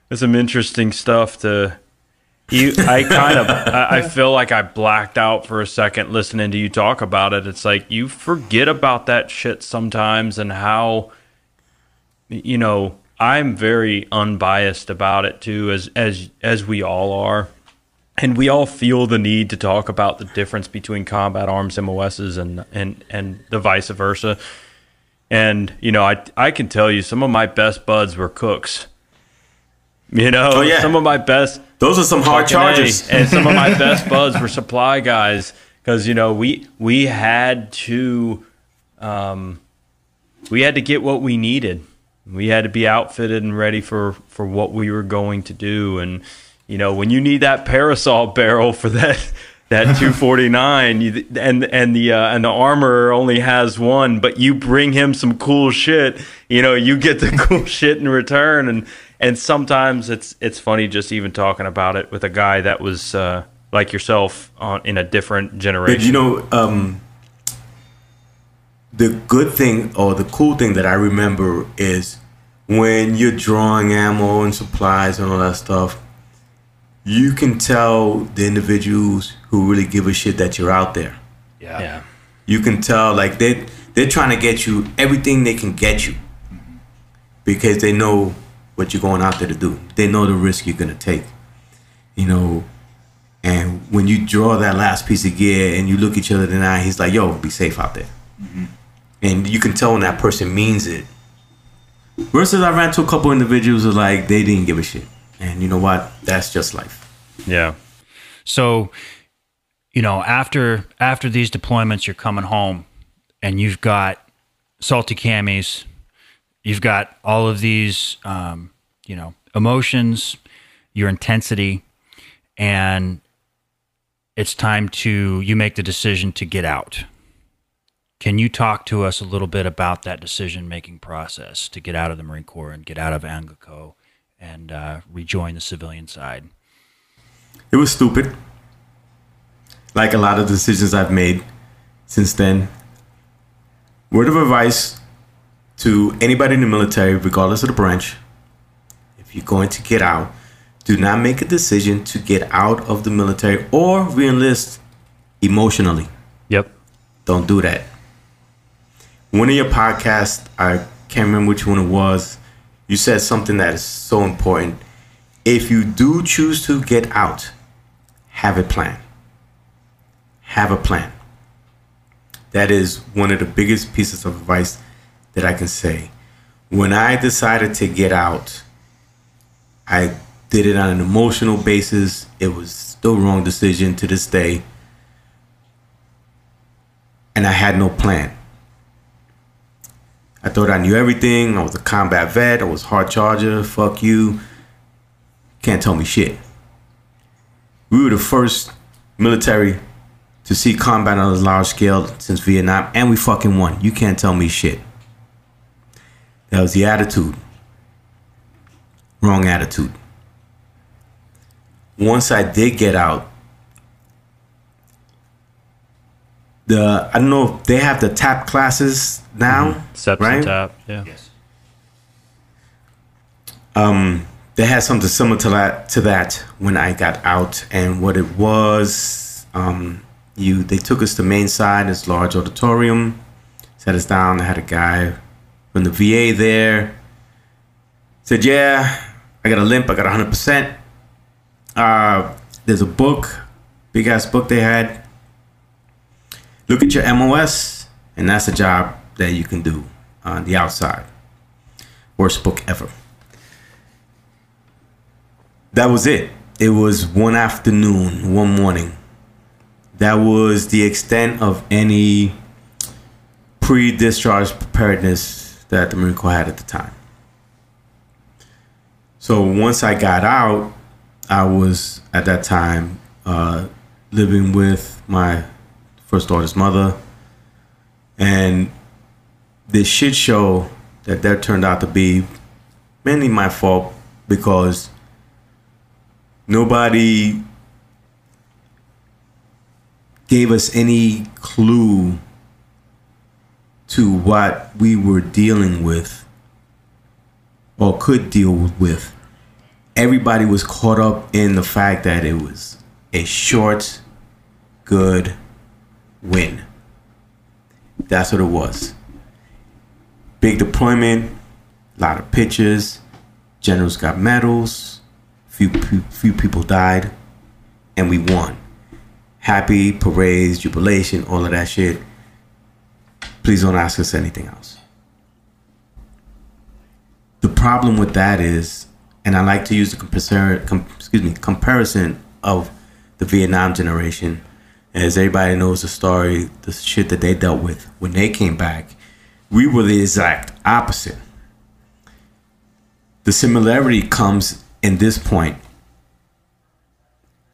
that's some interesting stuff to You, I kind of, I I feel like I blacked out for a second listening to you talk about it. It's like you forget about that shit sometimes and how, you know, I'm very unbiased about it too, as as as we all are, and we all feel the need to talk about the difference between combat arms MOSs and and and the vice versa. And you know, I I can tell you some of my best buds were cooks. You know, Oh, yeah. some of my best Those are some hard Fucking A. charges. and some of my [laughs] best buds were supply guys because you know we we had to um, we had to get what we needed. We had to be outfitted and ready for for what we were going to do. And you know when you need that parasol barrel for that. That [laughs] 249 you, and and the uh, and the armor only has one, but you bring him some cool shit. You know, you get the [laughs] cool shit in return, and and sometimes it's it's funny just even talking about it with a guy that was uh, like yourself on in a different generation. But you know, um, the good thing or the cool thing that I remember is when you're drawing ammo and supplies and all that stuff, you can tell the individuals who really give a shit that you're out there. yeah, You can tell like they they're trying to get you everything they can get you because they know what you're going out there to do. They know the risk you're gonna take. You know, and when you draw that last piece of gear and you look each other in the eye, he's like, "Yo, be safe out there." Mm-hmm. And you can tell when that person means it. Versus, I ran to a couple individuals who like they didn't give a shit, and you know what? That's just life. yeah, So, you know, after after these deployments, you're coming home, and you've got salty camis, you've got all of these, um, you know, emotions, your intensity, and it's time to you make the decision to get out. Can you talk to us a little bit about that decision making process to get out of the Marine Corps and get out of ANGLICO and uh, rejoin the civilian side? It was stupid. Like a lot of decisions I've made since then. Word of advice to anybody in the military, regardless of the branch, if you're going to get out, do not make a decision to get out of the military or reenlist emotionally. yep, Don't do that. One of your podcasts, I can't remember which one it was, you said something that is so important. If you do choose to get out, have a plan. Have a plan. That is one of the biggest pieces of advice that I can say. When I decided to get out, I did it on an emotional basis. It was the wrong decision to this day. And I had no plan. I thought I knew everything. I was a combat vet. I was hard charger. Fuck you. Can't tell me shit. We were the first military to see combat on a large scale since Vietnam, and we fucking won. You can't tell me shit. That was the attitude. Wrong attitude. Once I did get out, the I don't know if they have the tap classes now, steps right? and tap, yeah, um they had something similar to that to that when I got out and what it was um you they took us to main side this large auditorium sat us down I had a guy from the VA there said yeah I got a limp I got 100% uh there's a book big ass book they had look at your MOS and that's a job that you can do on the outside worst book ever that was it. It was one afternoon, one morning. That was the extent of any pre discharge preparedness that the Marine Corps had at the time. So once I got out, I was at that time uh, living with my first daughter's mother. And this shit show that that turned out to be mainly my fault because nobody gave us any clue to what we were dealing with or could deal with everybody was caught up in the fact that it was a short, good win. That's what it was. Big deployment, a lot of pictures, generals got medals, few few, people died, and we won. Happy parades, jubilation, all of that shit. Please don't ask us anything else. The problem with that is, and I like to use the compar- com- excuse me comparison of the Vietnam generation, as everybody knows the story, the shit that they dealt with when they came back. We were the exact opposite. The similarity comes in this point.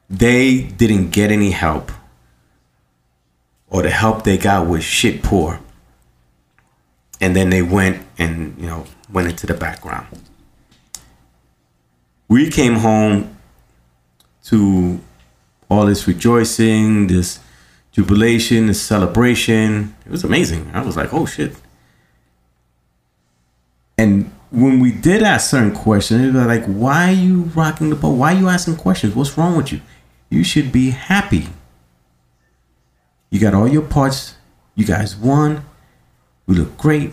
They didn't get any help, or the help they got was shit poor and then they went and you know went into the background. We came home to all this rejoicing, this jubilation, this celebration. It was amazing. I was like, oh shit. And when we did ask certain questions, they were like, why are you rocking the boat? Why are you asking questions? What's wrong with you? You should be happy. You got all your parts. You guys won. We look great.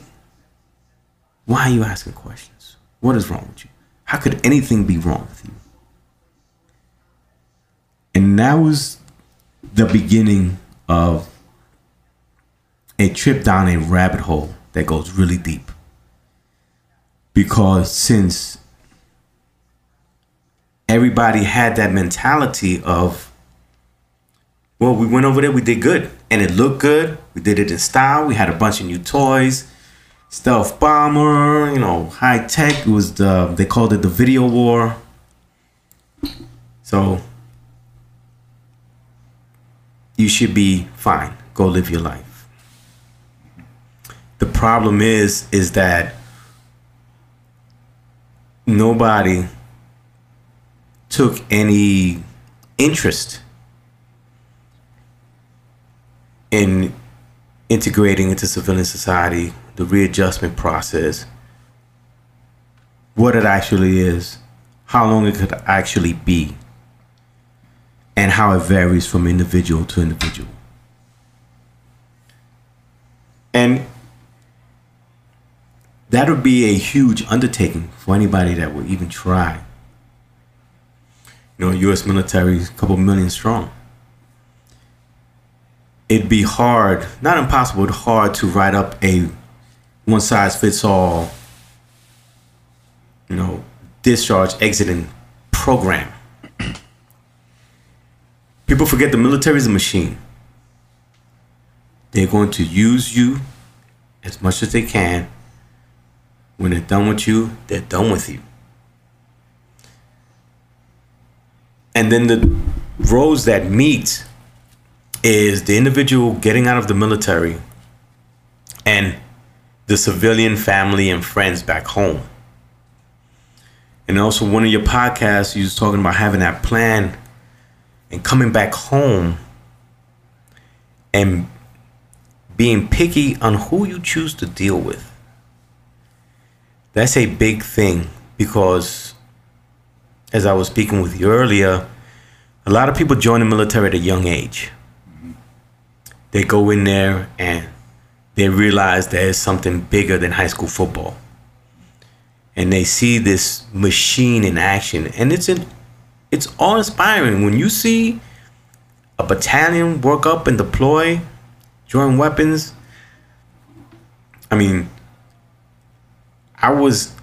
Why are you asking questions? What is wrong with you? How could anything be wrong with you? And that was the beginning of a trip down a rabbit hole that goes really deep. Because since everybody had that mentality of, well, we went over there, we did good, and it looked good. We did it in style. We had a bunch of new toys, stealth bomber, you know, high tech. It was the they called it the video war. So you should be fine. Go live your life. The problem is is that nobody took any interest in integrating into civilian society, the readjustment process, what it actually is, how long it could actually be, and how it varies from individual to individual. And that would be a huge undertaking for anybody that would even try. You know, U.S. military is a couple million strong it'd be hard, not impossible, but hard to write up a one size fits all, you know, discharge exiting program. People forget the military is a machine. They're going to use you as much as they can. When they're done with you, they're done with you. And then the roads that meet is the individual getting out of the military and the civilian family and friends back home. And also, one of your podcasts, you was talking about having that plan and coming back home and being picky on who you choose to deal with. That's a big thing because, as I was speaking with you earlier, a lot of people join the military at a young age they go in there and they realize there's something bigger than high school football. And they see this machine in action. And it's in, it's all inspiring. When you see a battalion work up and deploy, join weapons. I mean, I was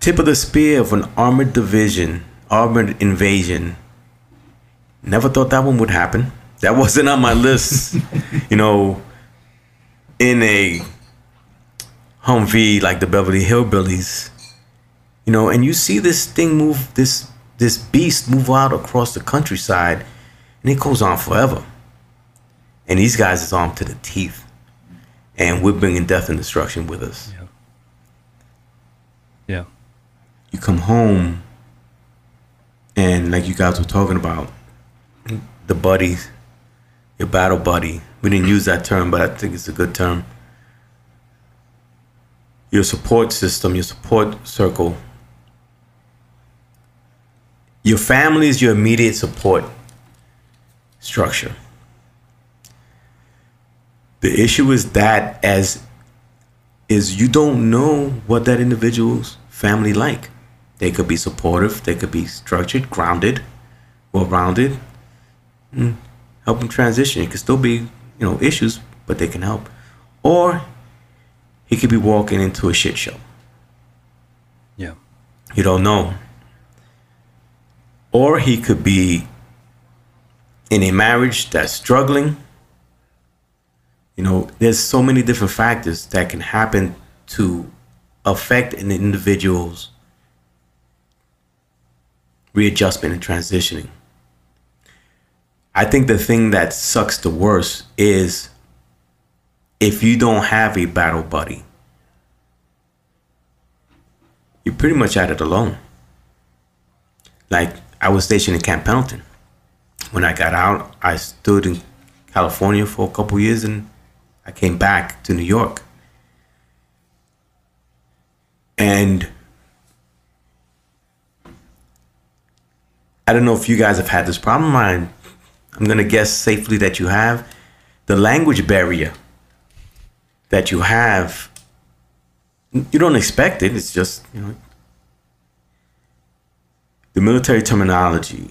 tip of the spear of an armored division, armored invasion. Never thought that one would happen. That [laughs] wasn't on my list. [laughs] you know, in a Humvee like the Beverly Hillbillies, you know, and you see this thing move, this this beast move out across the countryside, and it goes on forever. And these guys is armed to the teeth, and we're bringing death and destruction with us. Yeah. Yeah. You come home, and like you guys were talking about, the buddies your battle buddy. We didn't use that term, but I think it's a good term. Your support system, your support circle. Your family is your immediate support structure. The issue is that as is you don't know what that individual's family like. They could be supportive, they could be structured, grounded, well rounded. Mm, help them transition. It could still be, you know, issues, but they can help. Or he could be walking into a shit show. Yeah. You don't know. Or he could be in a marriage that's struggling. You know, there's so many different factors that can happen to affect an individual's readjustment and transitioning. I think the thing that sucks the worst is if you don't have a battle buddy, you're pretty much at it alone. Like I was stationed in Camp Pendleton. When I got out, I stood in California for a couple years and I came back to New York. And I don't know if you guys have had this problem. I, I'm going to guess safely that you have. The language barrier that you have, you don't expect it. It's just, you know, the military terminology,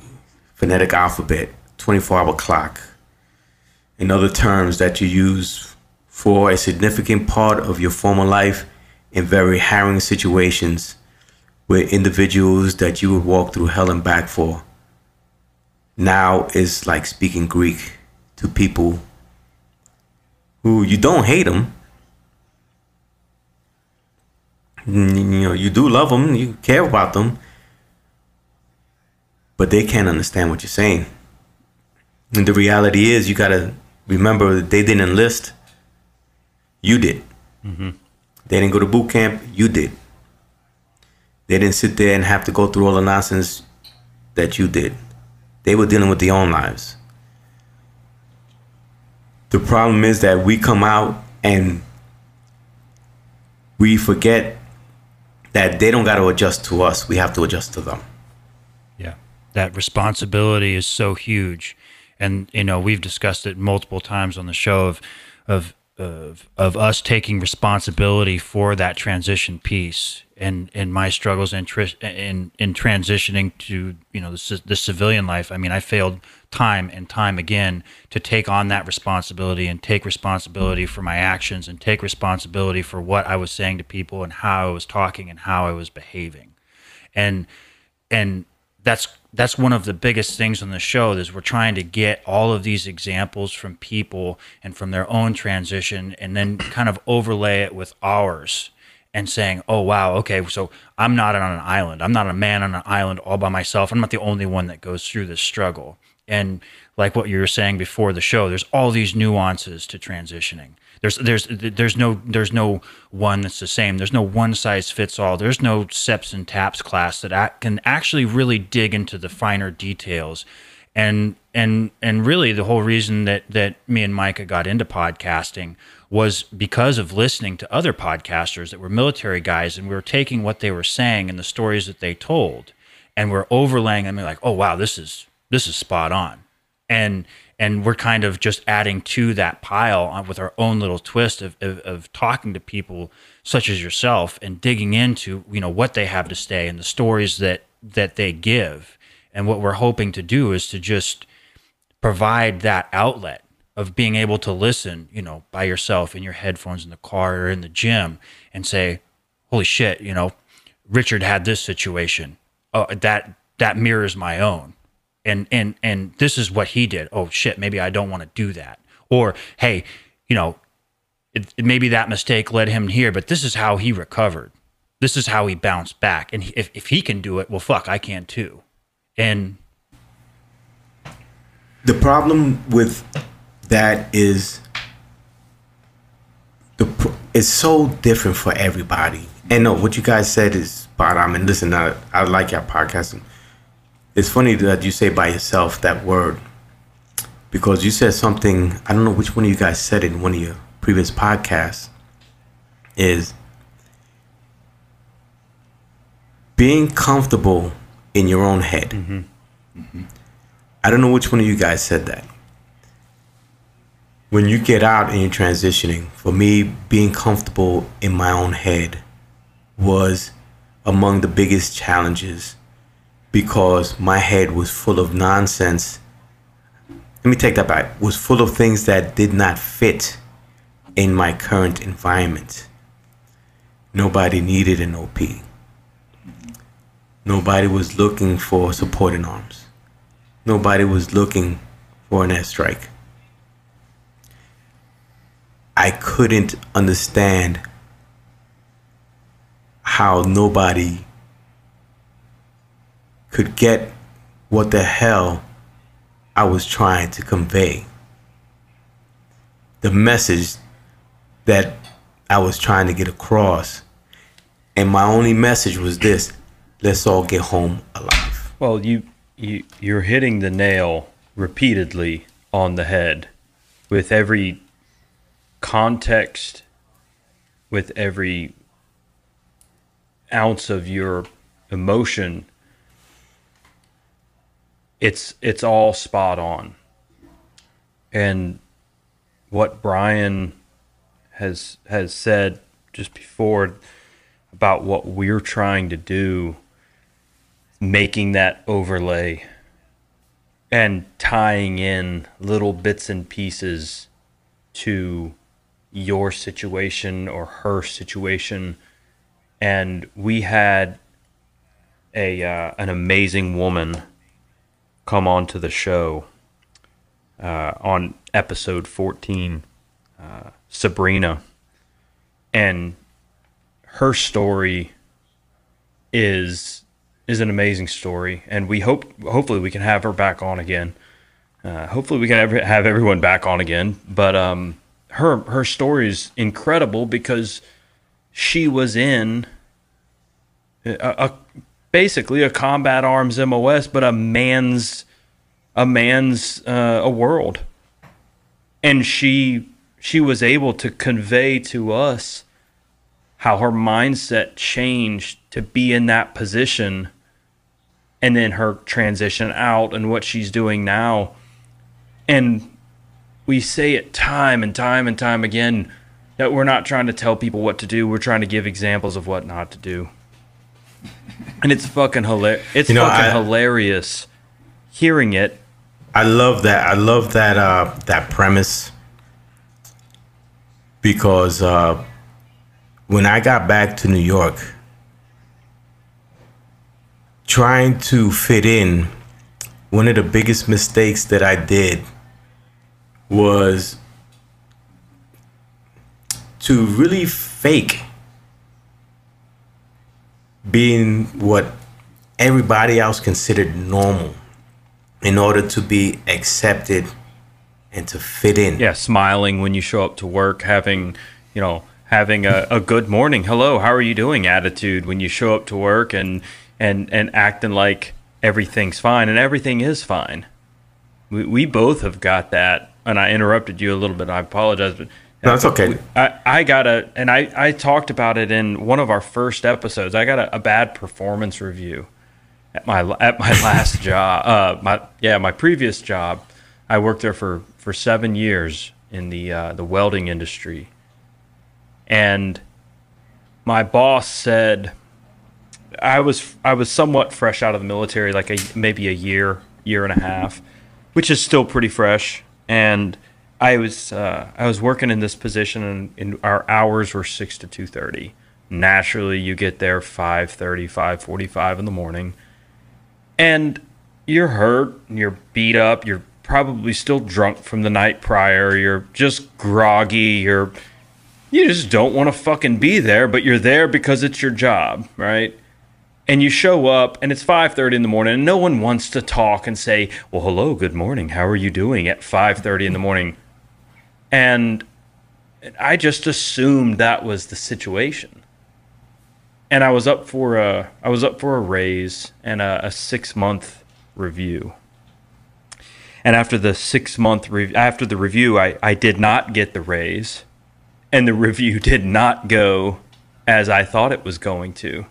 phonetic alphabet, 24 hour clock, and other terms that you use for a significant part of your former life in very harrowing situations with individuals that you would walk through hell and back for now is like speaking Greek to people who you don't hate them. You know, you do love them, you care about them, but they can't understand what you're saying. And the reality is, you gotta remember that they didn't enlist, you did. Mm-hmm. They didn't go to boot camp, you did. They didn't sit there and have to go through all the nonsense that you did. They were dealing with their own lives. The problem is that we come out and we forget that they don't got to adjust to us. We have to adjust to them. That responsibility is so huge. And you know, we've discussed it multiple times on the show of of of of us taking responsibility for that transition piece and and my struggles in tr- in in transitioning to you know the, the civilian life. I mean, I failed time and time again to take on that responsibility and take responsibility for my actions and take responsibility for what I was saying to people and how I was talking and how I was behaving. And and that's that's one of the biggest things on the show is we're trying to get all of these examples from people and from their own transition and then kind of overlay it with ours and saying oh wow okay so i'm not on an island. I'm not a man on an island all by myself. I'm not the only one that goes through this struggle. And like what you were saying before the show there's all these nuances to transitioning there's there's there's no there's no one that's the same. There's no one size fits all. There's no seps and taps class that can actually really dig into the finer details. And and and really the whole reason that that me and Micah got into podcasting was because of listening to other podcasters that were military guys and we were taking what they were saying and the stories that they told and we're overlaying them. And like oh wow this is this is spot on. And and we're kind of just adding to that pile uh, with our own little twist of, of, of talking to people such as yourself and digging into you know what they have to say and the stories that that they give. And what we're hoping to do is to just provide that outlet of being able to listen you know by yourself in your headphones in the car or in the gym and say holy shit you know richard had this situation. Oh that that mirrors my own and and and this is what he did oh shit maybe i don't want to do that or hey you know it, maybe that mistake led him here but this is how he recovered this is how he bounced back and if, if he can do it well fuck i can too and The problem with that is the it's so different for everybody. And no, what you guys said is spot on. And listen, I, I like your podcasting. It's funny that you say by yourself that word because you said something. I don't know which one of you guys said it in one of your previous podcasts. Is being comfortable in your own head. Mm-hmm. Mm-hmm. I don't know which one of you guys said that. When you get out and you're transitioning, for me, being comfortable in my own head was among the biggest challenges because my head was full of nonsense. Let me take that back. Was full of things that did not fit in my current environment. Nobody needed an OP. Nobody was looking for supporting arms. Nobody was looking for an airstrike. I couldn't understand how nobody could get what the hell I was trying to convey. The message that I was trying to get across. And my only message was this let's all get home alive. Well, you you you're hitting the nail repeatedly on the head with every context with every ounce of your emotion it's it's all spot on. And what Brian has has said just before about what we're trying to do making that overlay and tying in little bits and pieces to your situation or her situation. And we had a uh, an amazing woman come on to the show uh, on episode 14 uh, Sabrina. And her story is is an amazing story and we hope hopefully we can have her back on again. Uh, hopefully we can ever have everyone back on again but um her her story is incredible because she was in a, a basically a combat arms MOS but a man's a man's uh, a world. And she she was able to convey to us how her mindset changed to be in that position and then her transition out and what she's doing now. And we say it time and time and time again that we're not trying to tell people what to do. We're trying to give examples of what not to do [laughs] and it's fucking hilarious it's You know, fucking I- hilarious hearing it I love that. I love that uh, that premise because uh, when I got back to New York, trying to fit in, one of the biggest mistakes that I did was to really fake being what everybody else considered normal in order to be accepted and to fit in. yeah smiling when you show up to work having you know having a, a good morning hello how are you doing attitude when you show up to work and and and acting like everything's fine and everything is fine we, we both have got that and i interrupted you a little bit i apologize but No, okay. I, I got a, and I, I talked about it in one of our first episodes. I got a, a bad performance review at my at my [laughs] last job. Uh, my yeah, my previous job. I worked there for, for seven years in the uh, the welding industry, and my boss said I was I was somewhat fresh out of the military, like a maybe a year year and a half, which is still pretty fresh, and I was uh, I was working in this position, and, and our hours were six to two thirty. Naturally, you get there 5.30, 5.45 in the morning, and you're hurt, and you're beat up, you're probably still drunk from the night prior, you're just groggy, you're you just don't want to fucking be there, but you're there because it's your job, right? and you show up and it's 5.30 in the morning and no one wants to talk and say well hello good morning how are you doing at 5.30 in the morning and i just assumed that was the situation. And i was up for a i was up for a raise and a, a six month review. And after the six month re- after the review I, I did not get the raise. And the [laughs] review did not go as i thought it was going to.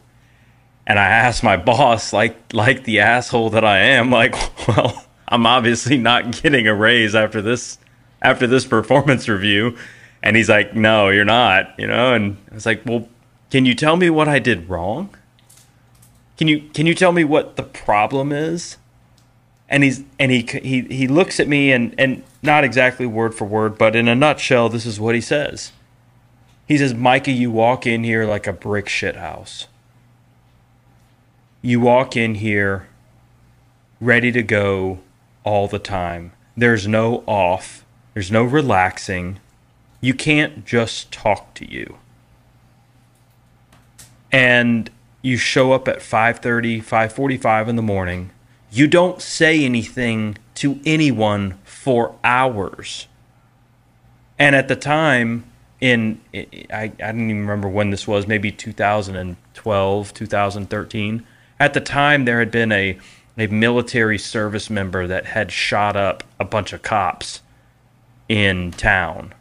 And I asked my [laughs] boss, like like the asshole that I am, like, [laughs] well, I'm obviously not getting a raise after this after this performance review. And he's like, no, you're not, you know. And I was like, well, can you tell me what I did wrong? Can you can you tell me what the problem is? And he's and he he he looks at me and and not exactly word for word, but in a nutshell, this is what he says. He says, Micah, you walk in here like a brick shit house. You walk in here ready to go all the time. There's no off, there's no relaxing. You can't just talk to you. And you show up at 5:30, 5:45 in the morning. You don't say anything to anyone for hours. And at the time, in I, I don't even remember when this was, maybe 2012, 2013. At the time, there had been a a military service member that had shot up a bunch of cops in town.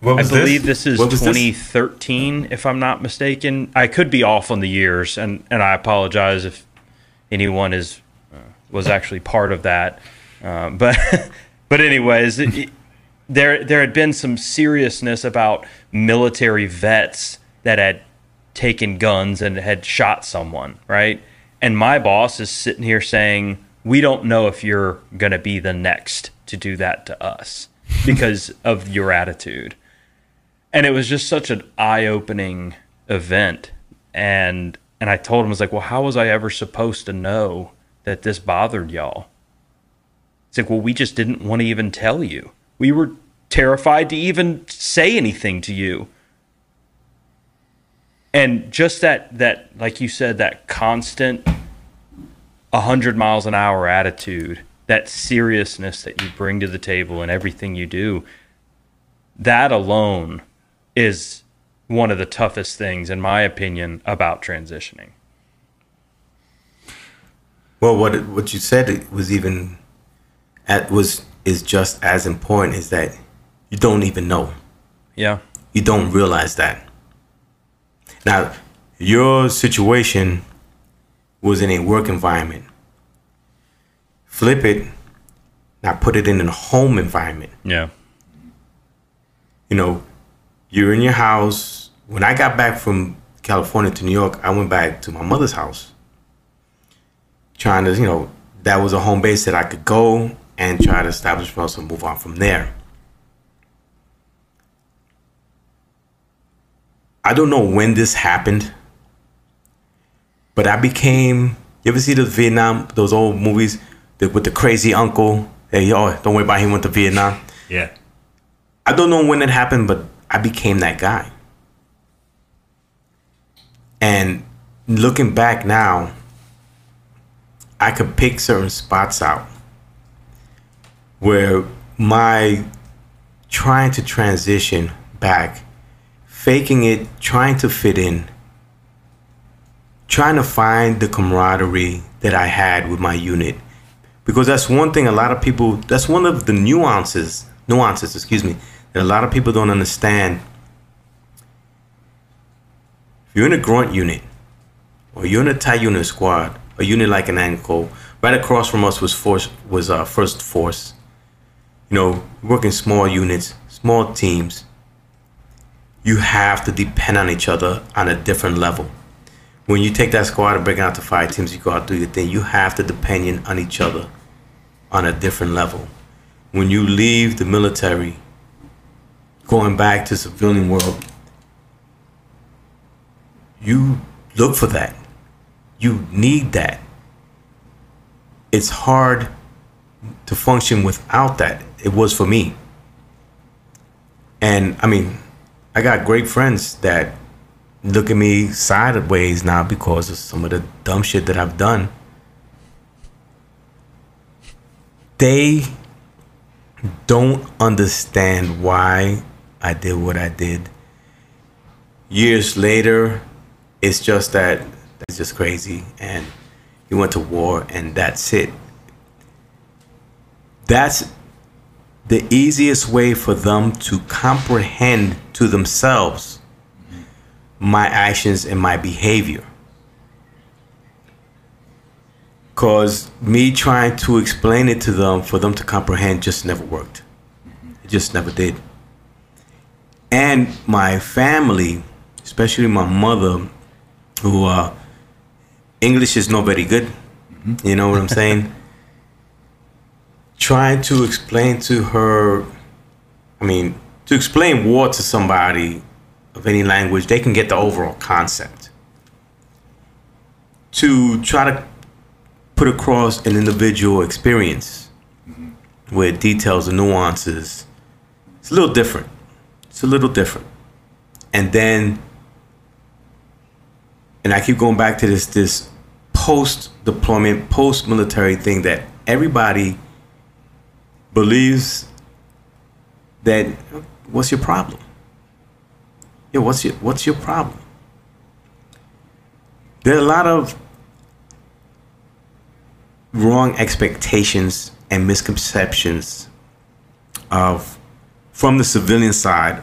What I believe this, is What was 2013, if I'm not mistaken. I could be off on the years, and, and I apologize if anyone is uh, was actually part of that. Um, [laughs] but but anyways, it, it- there there had been some seriousness about military vets that had taken guns and had shot someone, right? And my boss is sitting here saying, "We don't know if you're going to be the next to do that to us [laughs] because of your attitude." And it was just such an eye-opening event and and I told him I was like, "Well, how was I ever supposed to know that this bothered y'all?" It's like, "Well, we just didn't want to even tell you. We were terrified to even say anything to you." And just that that like you said that constant 100 miles an hour attitude, that seriousness that you bring to the table in everything you do, that alone is one of the toughest things, in my opinion, about transitioning. Well, what what you said was even at was is just as important is that you don't even know. Yeah. You don't realize that. Now, your situation was in a work environment. Flip it. Now put it in a home environment. Yeah. you know, you're in your house. When I got back from California to New York, I went back to my mother's house. Trying to, you know, that was a home base that I could go and try to establish myself and move on from there. I don't know when this happened, but I became. You ever see the Vietnam, those old movies the, with the crazy uncle? Hey, oh, don't worry about him. Went to Vietnam. Yeah. I don't know when it happened, but I became that guy. And looking back now, I could pick certain spots out where my trying to transition back, faking it, trying to fit in, trying to find the camaraderie that I had with my unit. Because that's one thing a lot of people, that's one of the nuances, nuances, excuse me, that a lot of people don't understand. If you're in a grunt unit, or you're in a tight unit squad, a unit like an ANGLICO, right across from us was force was uh, first force. You know, working small units, small teams. You have to depend on each other on a different level. When you take that squad and break it out to five teams, you go out do your thing. You have to depend on each other on a different level. When you leave the military, going back to civilian world, you look for that. You need that. It's hard to function without that. It was for me. And I mean, I got great friends that look at me sideways now because of some of the dumb shit that I've done. They don't understand why I did what I did. Years later, it's just that it's just crazy and he went to war and that's it. That's the easiest way for them to comprehend to themselves my actions and my behavior. Because me trying to explain it to them for them to comprehend just never worked. It just never did. And my family, especially my mother, who uh, English is not very good, mm-hmm. you know what I'm saying? [laughs] trying to explain to her, I mean, to explain war to somebody of any language, they can get the overall concept. To try to put across an individual experience mm-hmm. with details and nuances, it's a little different. It's a little different. And then, and I keep going back to this this post deployment, post military thing that everybody believes that what's your problem? Yeah, what's your what's your problem? There are a lot of wrong expectations and misconceptions of from the civilian side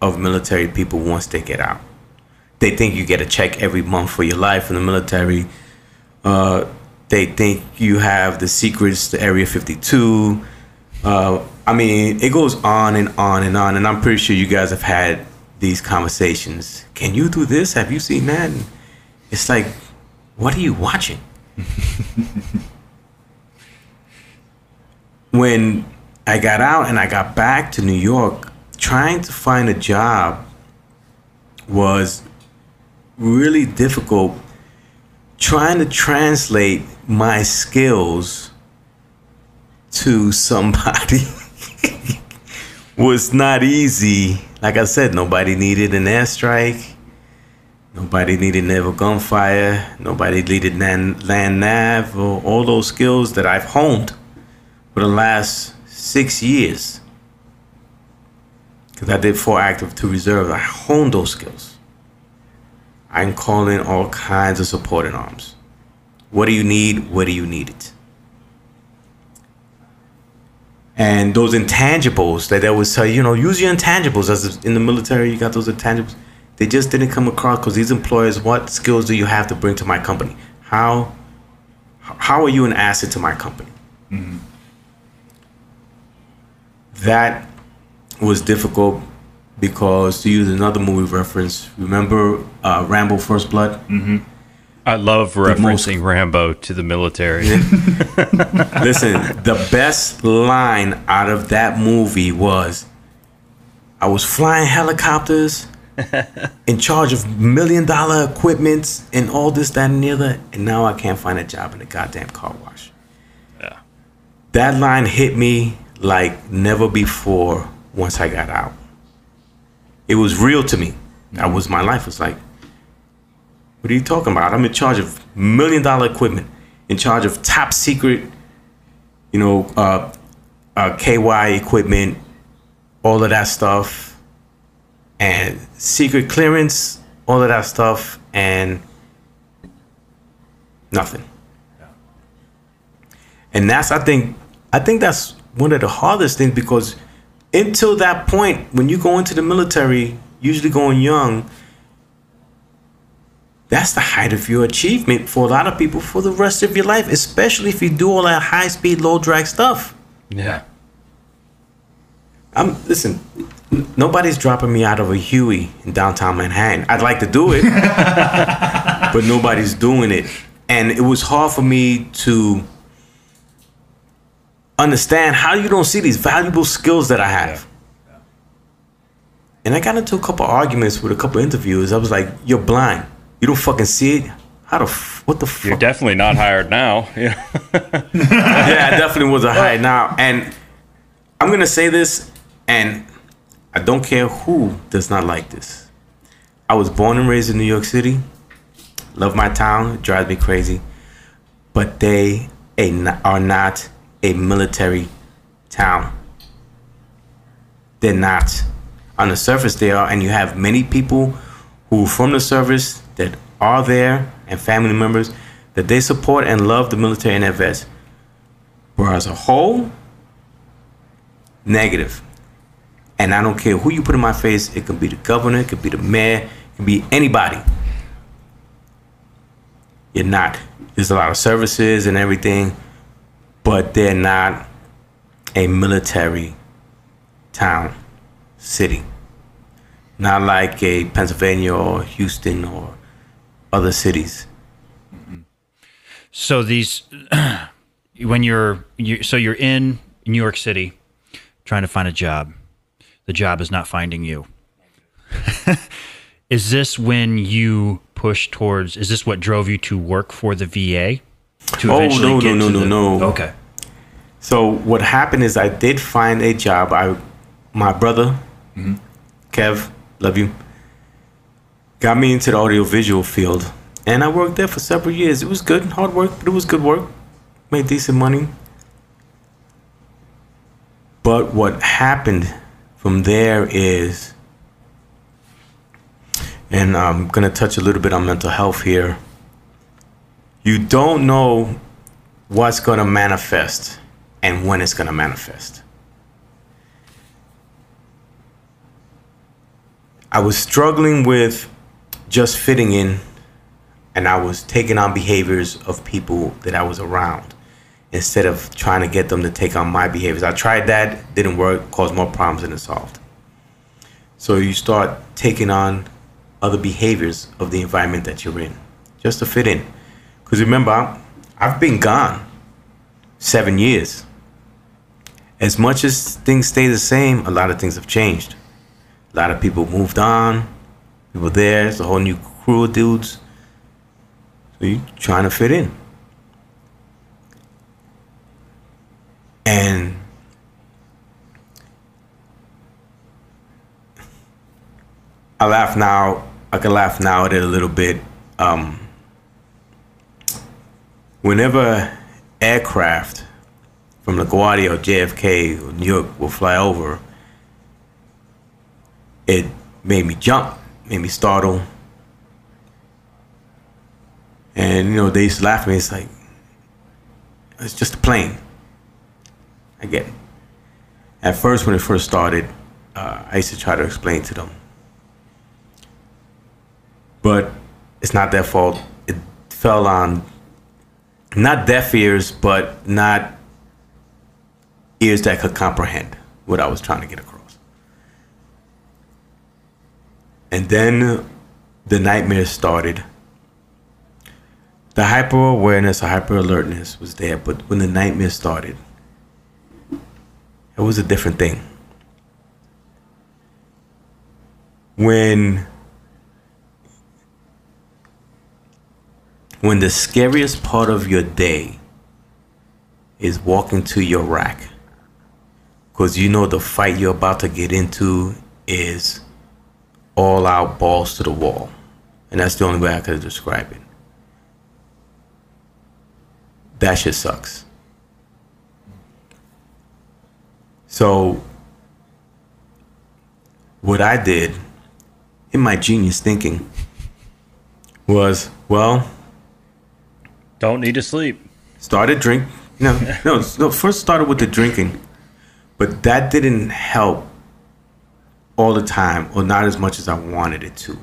of military people once they get out. They think you get a check every month for your life in the military. Uh, they think you have the secrets to Area 52. Uh, I mean, it goes on and on and on. And I'm pretty sure you guys have had these conversations. Can you do this? Have you seen that? And it's like, what are you watching? [laughs] when I got out and I got back to New York, trying to find a job was really difficult. Trying to translate my skills to somebody [laughs] was not easy. Like I said, nobody needed an airstrike. Nobody needed naval gunfire. Nobody needed land, land nav or all those skills that I've honed for the last six years. Because I did four active, two reserve. I honed those skills. I can call in all kinds of supporting arms. What do you need? Where do you need it? And those intangibles that they always tell you, you know, use your intangibles. As in the military, you got those intangibles. They just didn't come across because these employers, what skills do you have to bring to my company? How how are you an asset to my company? That was difficult because to use another movie reference, remember uh, Rambo: First Blood? I love most- referencing Rambo to the military. [laughs] Listen, the best line out of that movie was I was flying helicopters [laughs] in charge of million dollar equipment and all this, that, and the other, and now I can't find a job in a goddamn car wash. Yeah. That line hit me like never before once I got out. It was real to me. That was my life. It's like, what are you talking about? I'm in charge of million dollar equipment, in charge of top secret, you know, uh, uh, KY equipment, all of that stuff, and secret clearance, all of that stuff, and nothing. And that's, I think, I think that's one of the hardest things because until that point, when you go into the military, usually going young, that's the height of your achievement for a lot of people for the rest of your life, especially if you do all that high speed, low drag stuff. yeah. I'm listen. n- Nobody's dropping me out of a Huey in downtown Manhattan. I'd like to do it, [laughs] but nobody's doing it, and it was hard for me to understand how you don't see these valuable skills that I have. And I got into a couple arguments with a couple interviewers. I was like, "You're blind. You don't fucking see it. How the f- what the fuck?" You're definitely not [laughs] hired now. Yeah. yeah, I definitely was a high now. And I'm gonna say this, and I don't care who does not like this. I was born and raised in New York City. Love my town. It drives me crazy. But they a, are not a military town. They're not. On the surface, they are, and you have many people who from the service that are there and family members that they support and love the military and their vets. But as a whole, negative. And I don't care who you put in my face. It could be the governor, it could be the mayor, it could be anybody. You're not. there's a lot of services and everything, but they're not a military town, city. Not like a Pennsylvania or Houston or other cities. So these, [clears throat] when you're, you so you're in New York City, trying to find a job. The job is not finding you. [laughs] is this when you push towards? Is this what drove you to work for the VA? To Oh, no, no, no, no, the- no. Okay. So what happened is I did find a job. I, my brother, mm-hmm. Kev, love you, got me into the audiovisual field, and I worked there for several years. It was good, hard work, but it was good work. Made decent money. But what happened from there is, and I'm gonna touch a little bit on mental health here. You don't know what's going to manifest and when it's going to manifest. I was struggling with just fitting in, and I was taking on behaviors of people that I was around instead of trying to get them to take on my behaviors. I tried that, didn't work, caused more problems than it solved. So you start taking on other behaviors of the environment that you're in just to fit in. Because remember, I've been gone seven years. As much as things stay the same, a lot of things have changed. A lot of people moved on. People there, it's a whole new crew of dudes. So you trying to fit in. And I laugh now. I can laugh now at it a little bit. Um, whenever aircraft from LaGuardia or JFK or Newark will fly over, it made me jump, made me startle. And you know, they used to laugh at me. It's like, it's just a plane. I get it. At first, when it first started, uh, I used to try to explain to them. But it's not their fault. It fell on not deaf ears, but not ears that could comprehend what I was trying to get across. And then the nightmare started. The hyper awareness, or hyper alertness was there, but when the nightmare started, it was a different thing. When when the scariest part of your day is walking to your rack because you know the fight you're about to get into is all out balls to the wall. And that's the only way i could describe it. That shit sucks. So what i did in my genius thinking was well Don't need to sleep. started drink no no no first started with the drinking. But that didn't help all the time or not as much as i wanted it to.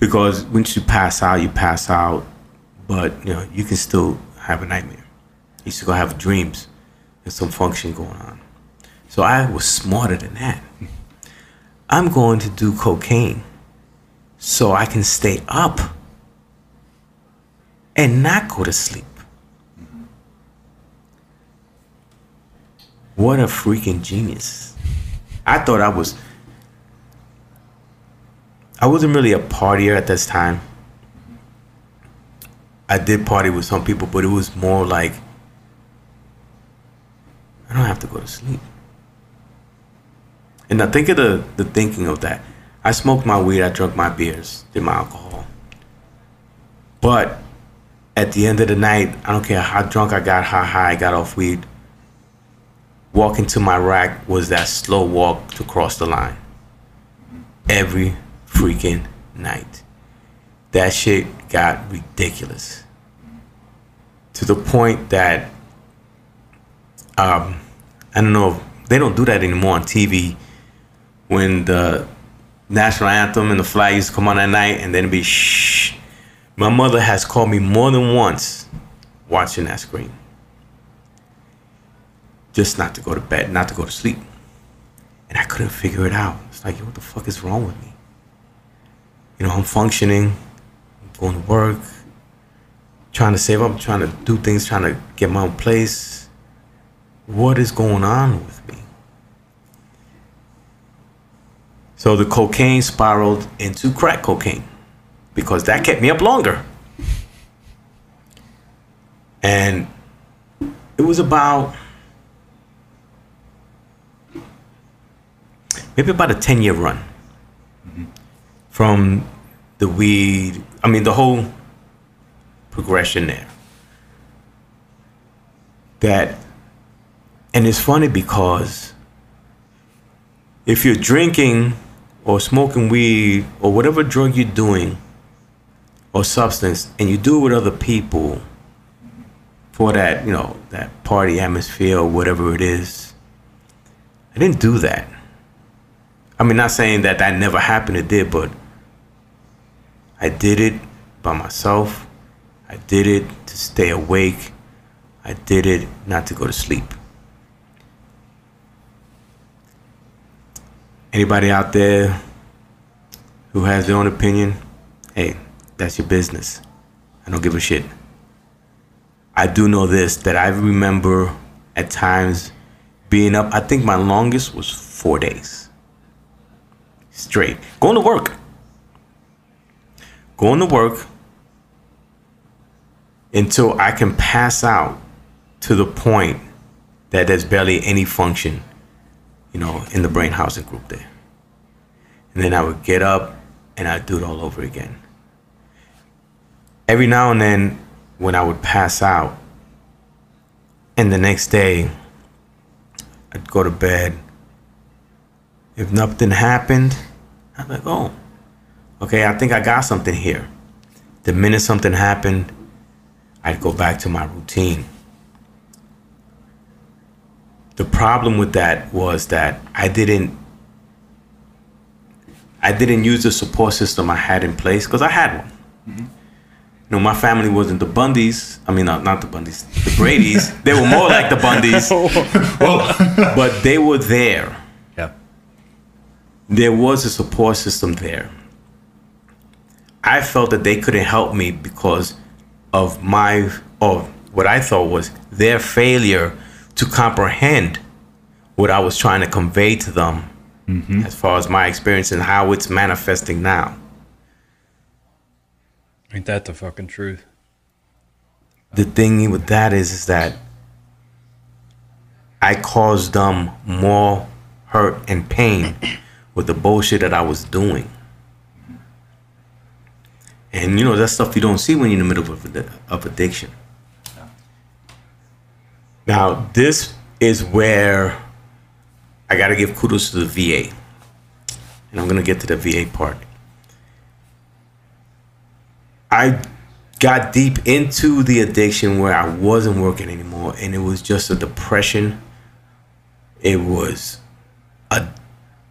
Because once you pass out you pass out but you know you can still have a nightmare. You still have dreams. There's some function going on. So i was smarter than that. I'm going to do cocaine so i can stay up and not go to sleep. What a freaking genius. I thought I was I wasn't really a partier at this time. I did party with some people, but it was more like I don't have to go to sleep. And now think of the, the thinking of that. I smoked my weed, I drank my beers, did my alcohol. But at the end of the night, I don't care how drunk I got, how high I got off weed, walking to my rack was that slow walk to cross the line. Every freaking night. That shit got ridiculous. To the point that um I don't know they don't do that anymore on TV when the national anthem and the flag used to come on at night and then be shh My mother has called me more than once watching that screen. Just not to go to bed, not to go to sleep. And I couldn't figure it out. It's like, yo, what the fuck is wrong with me? You know, I'm functioning, I'm going to work, trying to save up, trying to do things, trying to get my own place. What is going on with me? So the cocaine spiraled into crack cocaine because that kept me up longer. And it was about maybe about a 10 year run from the weed, I mean, the whole progression there. That, and it's funny because if you're drinking or smoking weed or whatever drug you're doing or substance and you do it with other people for that, you know, that party atmosphere or whatever it is, I didn't do that. I mean, not saying that that never happened, it did, but I did it by myself. I did it to stay awake. I did it not to go to sleep. Anybody out there who has their own opinion, hey, that's your business. I don't give a shit. I do know this that I remember at times being up. I think my longest was four days straight. Going to work. Going to work until I can pass out to the point that there's barely any function, you know, in the brain housing group there. And then I would get up and I'd do it all over again. Every now and then, when I would pass out, and the next day, I'd go to bed. If nothing happened, I'm like, oh, okay, I think I got something here. The minute something happened, I'd go back to my routine. The problem with that was that I didn't I didn't use the support system I had in place because I had one. Mm-hmm. You know, my family wasn't the Bundys. I mean, not, not the Bundys, the Brady's. they were more like the Bundys, [laughs] but they were there. There was a support system there. I felt that they couldn't help me because of my, or what I thought was their failure to comprehend what I was trying to convey to them mm-hmm. as far as my experience and how it's manifesting now. Ain't that the fucking truth? the thing with that is, is that I caused them more hurt and pain with the bullshit that I was doing. And you know, that's stuff you don't see when you're in the middle of, of addiction. Now, this is where I got to give kudos to the VA. And I'm to get to the VA part. I got deep into the addiction where I wasn't working anymore, and it was just a depression. It was a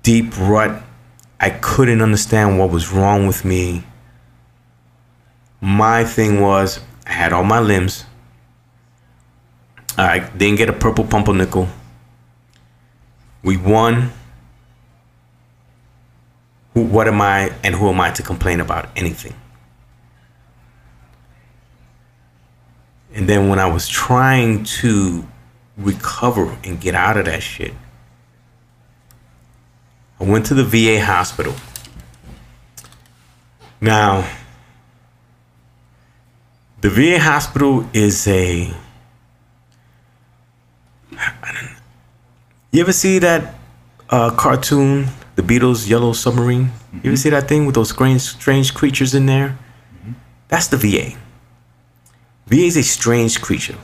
deep rut. I couldn't understand what was wrong with me. My thing was, I had all my limbs. I didn't get a purple pumpernickel. We won. Who, what am I, and who am I to complain about anything? And then when I was trying to recover and get out of that shit, I went to the VA hospital. Now, the VA hospital is a. You ever see that uh, cartoon, The Beatles' Yellow Submarine? You ever see that thing with those strange, strange creatures in there? That's the VA. VA is a strange creature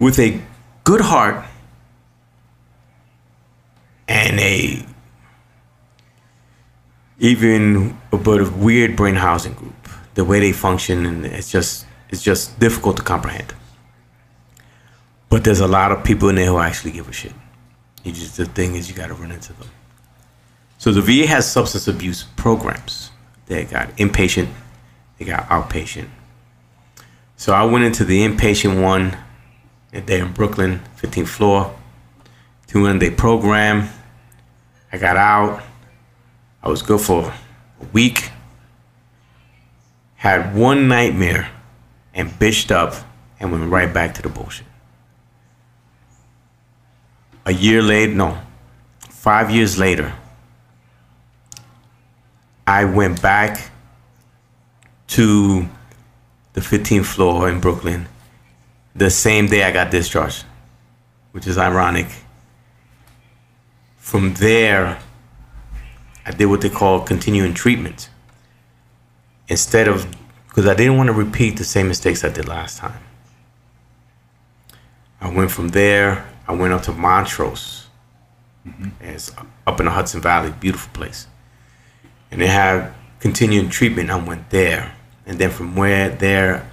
with a good heart and a even a bit of weird brain housing group. The way they function and it's just it's just difficult to comprehend. But there's a lot of people in there who actually give a shit. You just the thing is you gotta run into them. So the VA has substance abuse programs. They got inpatient, they got outpatient. So I went into the inpatient one there in Brooklyn, 15th floor, two one day program. I got out. I was good for a week. Had one nightmare and bitched up and went right back to the bullshit. A year later, no, five years later, I went back to the 15th floor in Brooklyn the same day I got discharged, which is ironic. From there, I did what they call continuing treatment. Instead of, because I didn't want to repeat the same mistakes I did last time. I went from there, I went up to Montrose. Mm-hmm. It's up in the Hudson Valley, beautiful place. And they had continuing treatment, I went there. And then from where there,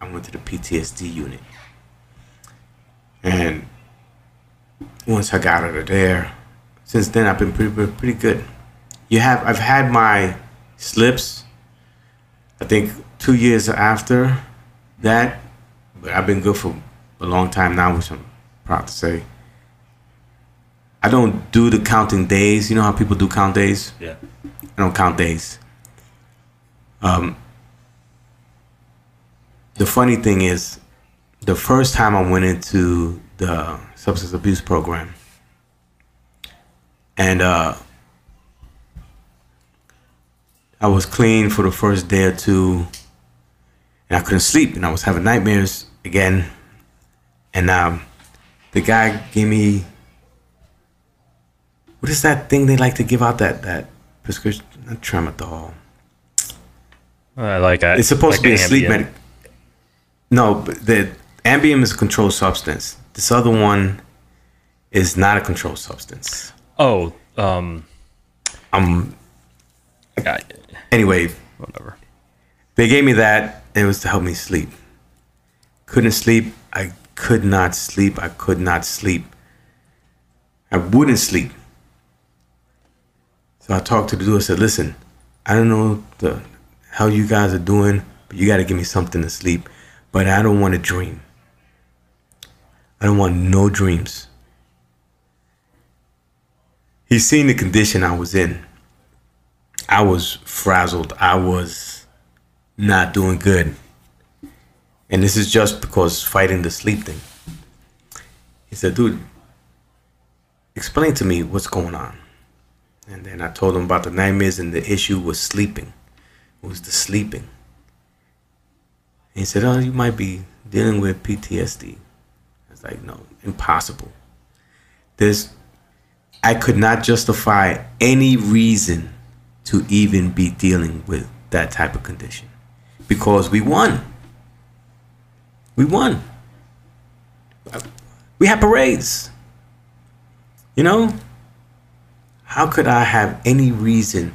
I went to the PTSD unit. And once I got out of there, since then I've been pretty pretty good. You have I've had my slips. I think two years after that, but I've been good for a long time now, which I'm proud to say. I don't do the counting days. You know how people do count days? Yeah. I don't count days. Um, the funny thing is, the first time I went into the substance abuse program, and uh, I was clean for the first day or two, and I couldn't sleep, and I was having nightmares again. And um, the guy gave me what is that thing they like to give out that that prescription? Not tramadol. I like that. It's supposed like to be a sleep medic. No, but the Ambien is a controlled substance. This other one is not a controlled substance. Oh, um, Um. yeah, Anyway, whatever. they gave me that. It was to help me sleep. Couldn't sleep. I could not sleep. I could not sleep. I wouldn't sleep. So I talked to the dude. I said, "Listen, I don't know the how you guys are doing, but you got to give me something to sleep. But I don't want to dream. I don't want no dreams." He's seen the condition I was in. I was frazzled. I was not doing good. And this is just because fighting the sleep thing. He said, dude, explain to me what's going on. And then I told him about the nightmares and the issue was sleeping. It was the sleeping. And he said, oh, you might be dealing with PTSD. I was like, no, impossible. There's, I could not justify any reason to even be dealing with that type of condition because we won. We won. We had parades. You know? How could I have any reason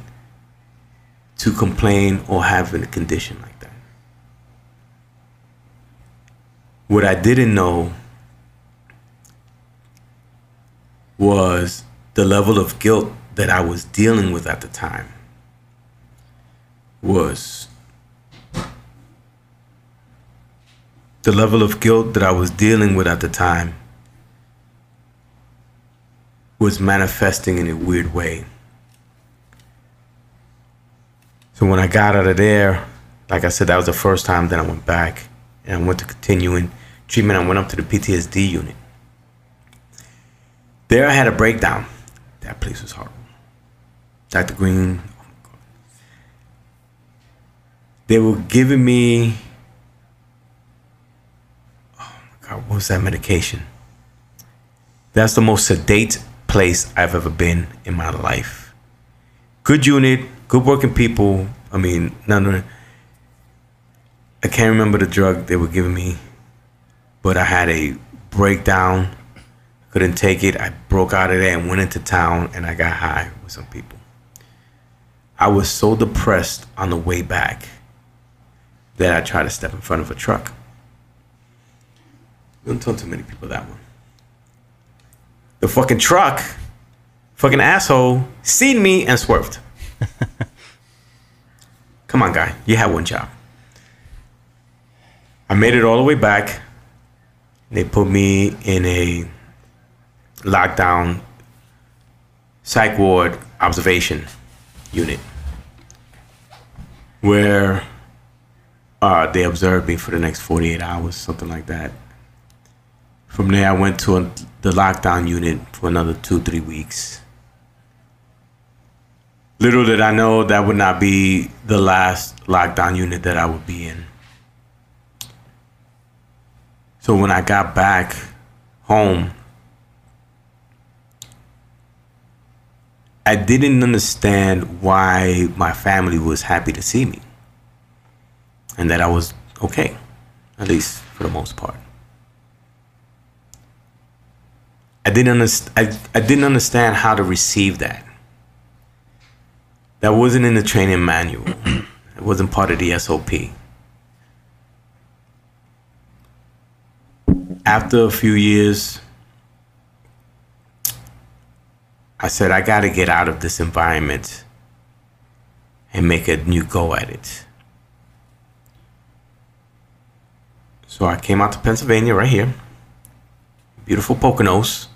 to complain or have a condition like that? What I didn't know was the level of guilt that I was dealing with at the time was the level of guilt that I was dealing with at the time was manifesting in a weird way. So when I got out of there, like I said, that was the first time that I went back and I went to continuing treatment. I went up to the PTSD unit. There I had a breakdown. That place was horrible. Dr. Green. They were giving me oh my God, what was that medication? That's the most sedate place I've ever been in my life. Good unit, good working people. I mean, no, no. I can't remember the drug they were giving me, but I had a breakdown. Couldn't take it. I broke out of there and went into town and I got high with some people. I was so depressed on the way back that I tried to step in front of a truck. Don't tell too many people that one. The fucking truck, fucking asshole, seen me and swerved. [laughs] Come on, guy. You had one job. I made it all the way back. They put me in a lockdown psych ward observation unit where uh, they observed me for the next 48 hours, something like that. From there, I went to a, the lockdown unit for another two, three weeks. Little did I know that would not be the last lockdown unit that I would be in. So when I got back home, I didn't understand why my family was happy to see me and that I was okay, at least for the most part. I didn't underst- I, I didn't understand how to receive that. That wasn't in the training manual. it wasn't part of the SOP. After a few years, I said, I got to get out of this environment and make a new go at it. So I came out to Pennsylvania right here, beautiful Poconos,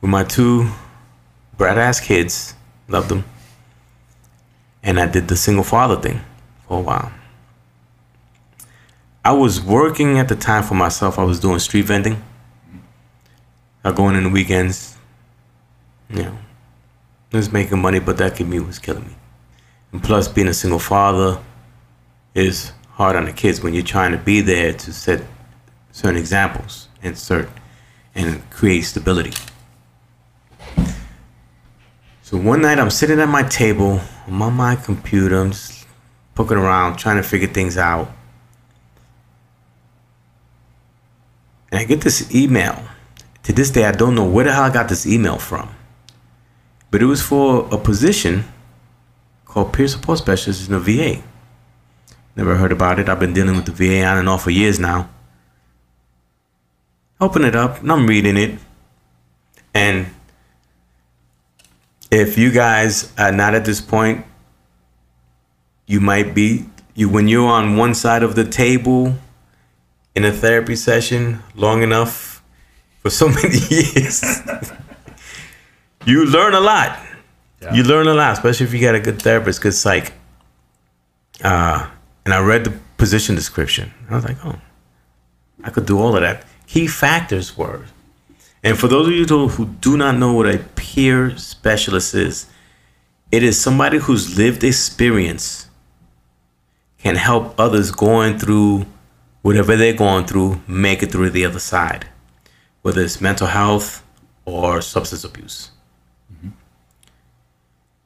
with my two brat ass kids, loved them. And I did the single father thing for a while. I was working at the time for myself, I was doing street vending. I going in the weekends, you know, just making money, but that commute was killing me. And plus, being a single father is hard on the kids when you're trying to be there to set certain examples and cert and create stability. So one night I'm sitting at my table, I'm on my computer, I'm just poking around, trying to figure things out. And I get this email. To this day, I don't know where the hell I got this email from. But it was for a position called peer support specialist in the VA. Never heard about it. I've been dealing with the VA on and off for years now. Open it up and I'm reading it. And if you guys are not at this point, you might be you when you're on one side of the table in a therapy session long enough for so [laughs] many years. [laughs] you learn a lot. You learn a lot, especially if you got a good therapist, good psych. Uh, and I read the position description. I was like, oh, I could do all of that. Key factors were, and for those of you who do not know what a peer specialist is, it is somebody whose lived experience can help others going through whatever they're going through make it through the other side, whether it's mental health or substance abuse. Mm-hmm.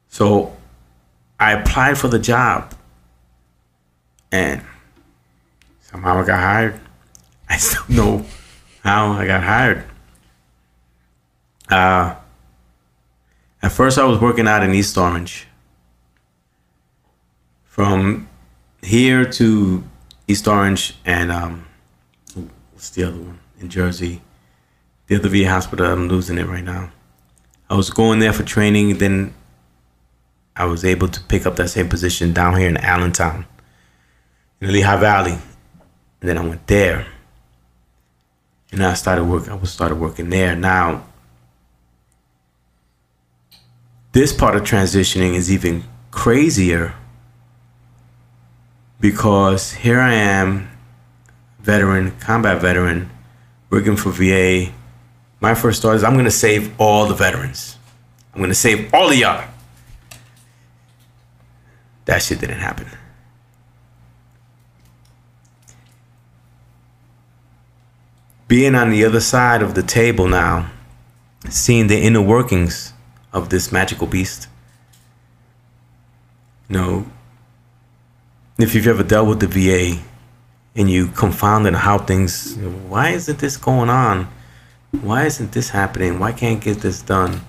So I applied for the job and somehow I got hired. I still [laughs] know how I got hired. Uh, at first, I was working out in East Orange. From here to East Orange and um, what's the other one in Jersey? The other VA hospital, I'm losing it right now. I was going there for training, then I was able to pick up that same position down here in Allentown, in the Lehigh Valley. And then I went there. And I started work I was started working there. Now this part of transitioning is even crazier because here I am, veteran, combat veteran, working for VA. My first thought is I'm gonna save all the veterans. I'm gonna save all of y'all. That shit didn't happen. Being on the other side of the table now, seeing the inner workings of this magical beast. You know, if you've ever dealt with the VA and you confounded how things, why isn't this going on? Why isn't this happening? Why can't get this done?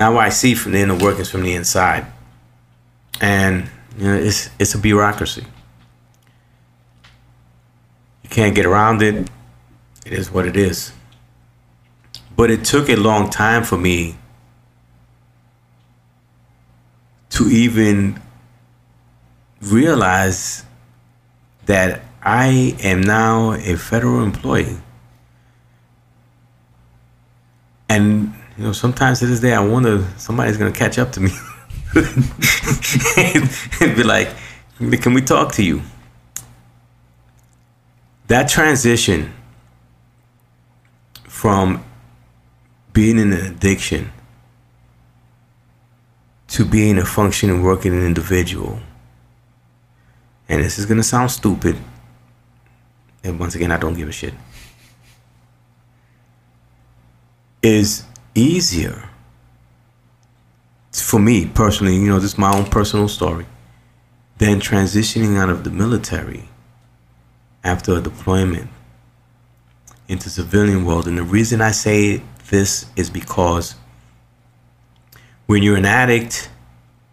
Now I see from the inner workings from the inside, and you know, it's it's a bureaucracy. You can't get around it. It is what it is. But it took a long time for me to even realize that I am now a federal employee. And you know, sometimes to this day, I wonder somebody's gonna catch up to me [laughs] and be like, "Can we talk to you?" That transition from being in an addiction to being a functioning, working individual. And this is gonna sound stupid. And once again, I don't give a shit. Is easier for me personally, you know, this is my own personal story, than transitioning out of the military after a deployment into civilian world. And the reason I say this is because when you're an addict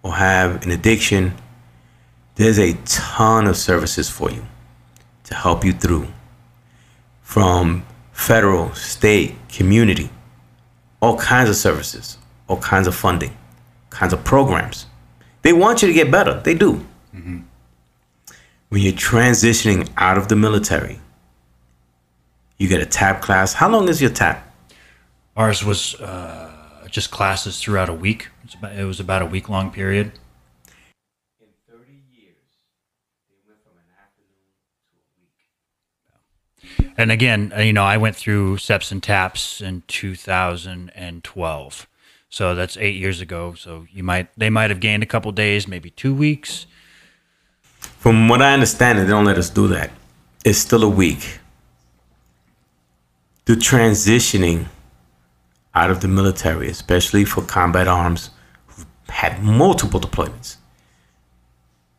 or have an addiction, there's a ton of services for you to help you through from federal, state, community, all kinds of services, all kinds of funding, kinds of programs. They want you to get better. They do. Mm-hmm. When you're transitioning out of the military, you get a TAP class. How long is your TAP? Ours was uh, just classes throughout a week. It was about, it was about a week long period. In 30 years, they went from an afternoon to a week. And again, uh, you know, I went through SEPs and TAPs in 2012. So that's eight years ago. So you might they might have gained a couple days, maybe two weeks. From what I understand, they don't let us do that. It's still a week. The transitioning out of the military, especially for combat arms who've had multiple deployments,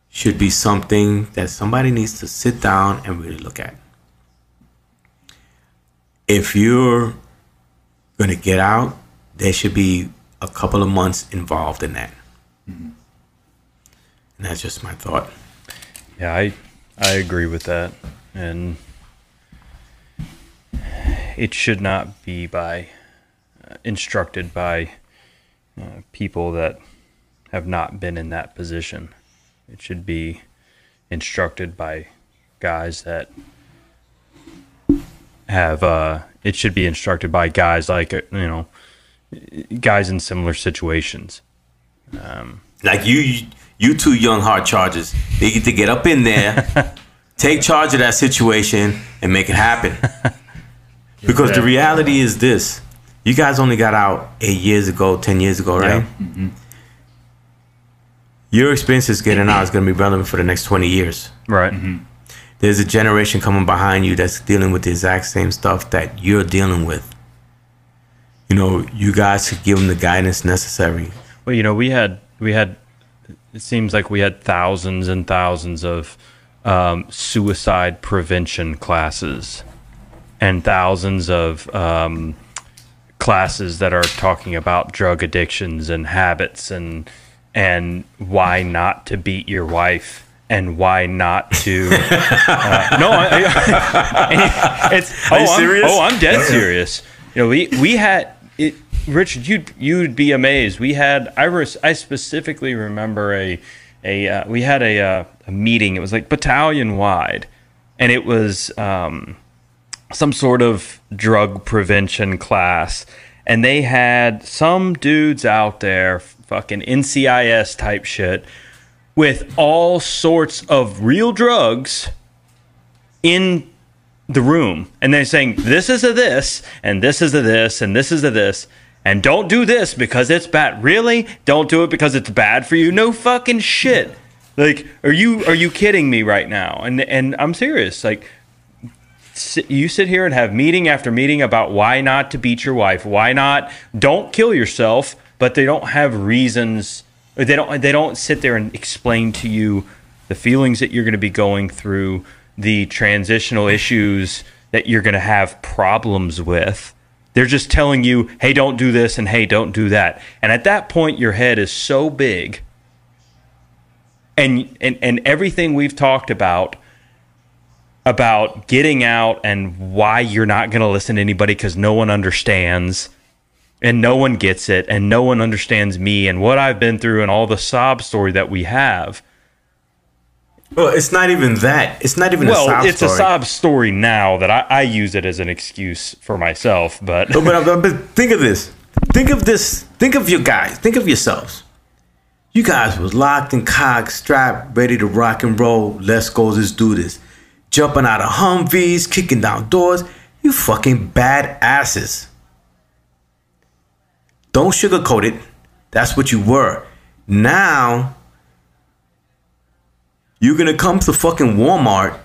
should be something that somebody needs to sit down and really look at. If you're going to get out, there should be a couple of months involved in that. Mm-hmm. And that's just my thought. Yeah, I I agree with that, and it should not be by uh, instructed by uh, people that have not been in that position. It should be instructed by guys that have. Uh, it should be instructed by guys like uh, you know, guys in similar situations. Um, like you, you two young hard chargers, they get to get up in there, [laughs] take charge of that situation, and make it happen. [laughs] because the reality is this: you guys only got out eight years ago, ten years ago, right? Yeah. Mm-hmm. Your experiences getting out is going to be relevant for the next twenty years, right? Mm-hmm. There's a generation coming behind you that's dealing with the exact same stuff that you're dealing with. You know, you guys could give them the guidance necessary. Well, you know, we had we had. It seems like we had thousands and thousands of um, suicide prevention classes and thousands of um, classes that are talking about drug addictions and habits and and why not to beat your wife and why not to uh, [laughs] no I, I, [laughs] it's oh I'm, oh I'm dead serious. You know we we had it Richard you'd you'd be amazed. We had I res, I specifically remember a a uh, we had a, uh, a meeting. It was like battalion wide and it was um, some sort of drug prevention class. And they had some dudes out there fucking NCIS type shit with all sorts of real drugs in the room. And they're saying this is a this and this is a this and this is a this and don't do this because it's bad. Really? Don't do it because it's bad for you? No fucking shit. Like are you are you kidding me right now? And and I'm serious. Like you sit here and have meeting after meeting about why not to beat your wife, why not? Don't kill yourself, but they don't have reasons. They don't. They don't sit there and explain to you the feelings that you're going to be going through, the transitional issues that you're going to have problems with. They're just telling you, "Hey, don't do this," and "Hey, don't do that." And at that point, your head is so big, and and and everything we've talked about about getting out and why you're not going to listen to anybody because no one understands and no one gets it and no one understands me and what I've been through and all the sob story that we have. Well, it's not even that. It's not even a Well, sob it's story. a sob story now that I, I use it as an excuse for myself, but But, but, [laughs] but think of this. Think of this. Think of your guys. Think of yourselves. You guys was locked and cocked, strapped, ready to rock and roll. Let's go, let's do this. Jumping out of Humvees, kicking down doors. You fucking bad asses. Don't sugarcoat it. That's what you were. Now, you're gonna come to fucking Walmart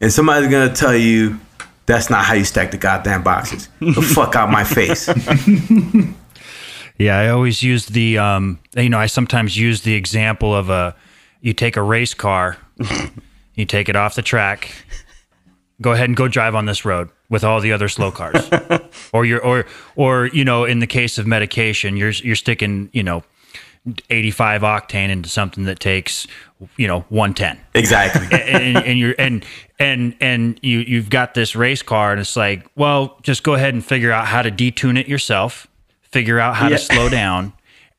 and somebody's gonna tell you that's not how you stack the goddamn boxes. The [laughs] fuck out my face. Yeah, I always use the um, you know, I sometimes use the example of a you take a race car, you take it off the track, go ahead and go drive on this road with all the other slow cars. [laughs] or you're or or you know, in the case of medication, you're you're sticking, you know, 85 octane into something that takes, you know, 110 Exactly. [laughs] and, and you're and and and you you've got this race car and it's like well just go ahead and figure out how to detune it yourself figure out how Yeah. to slow [laughs] down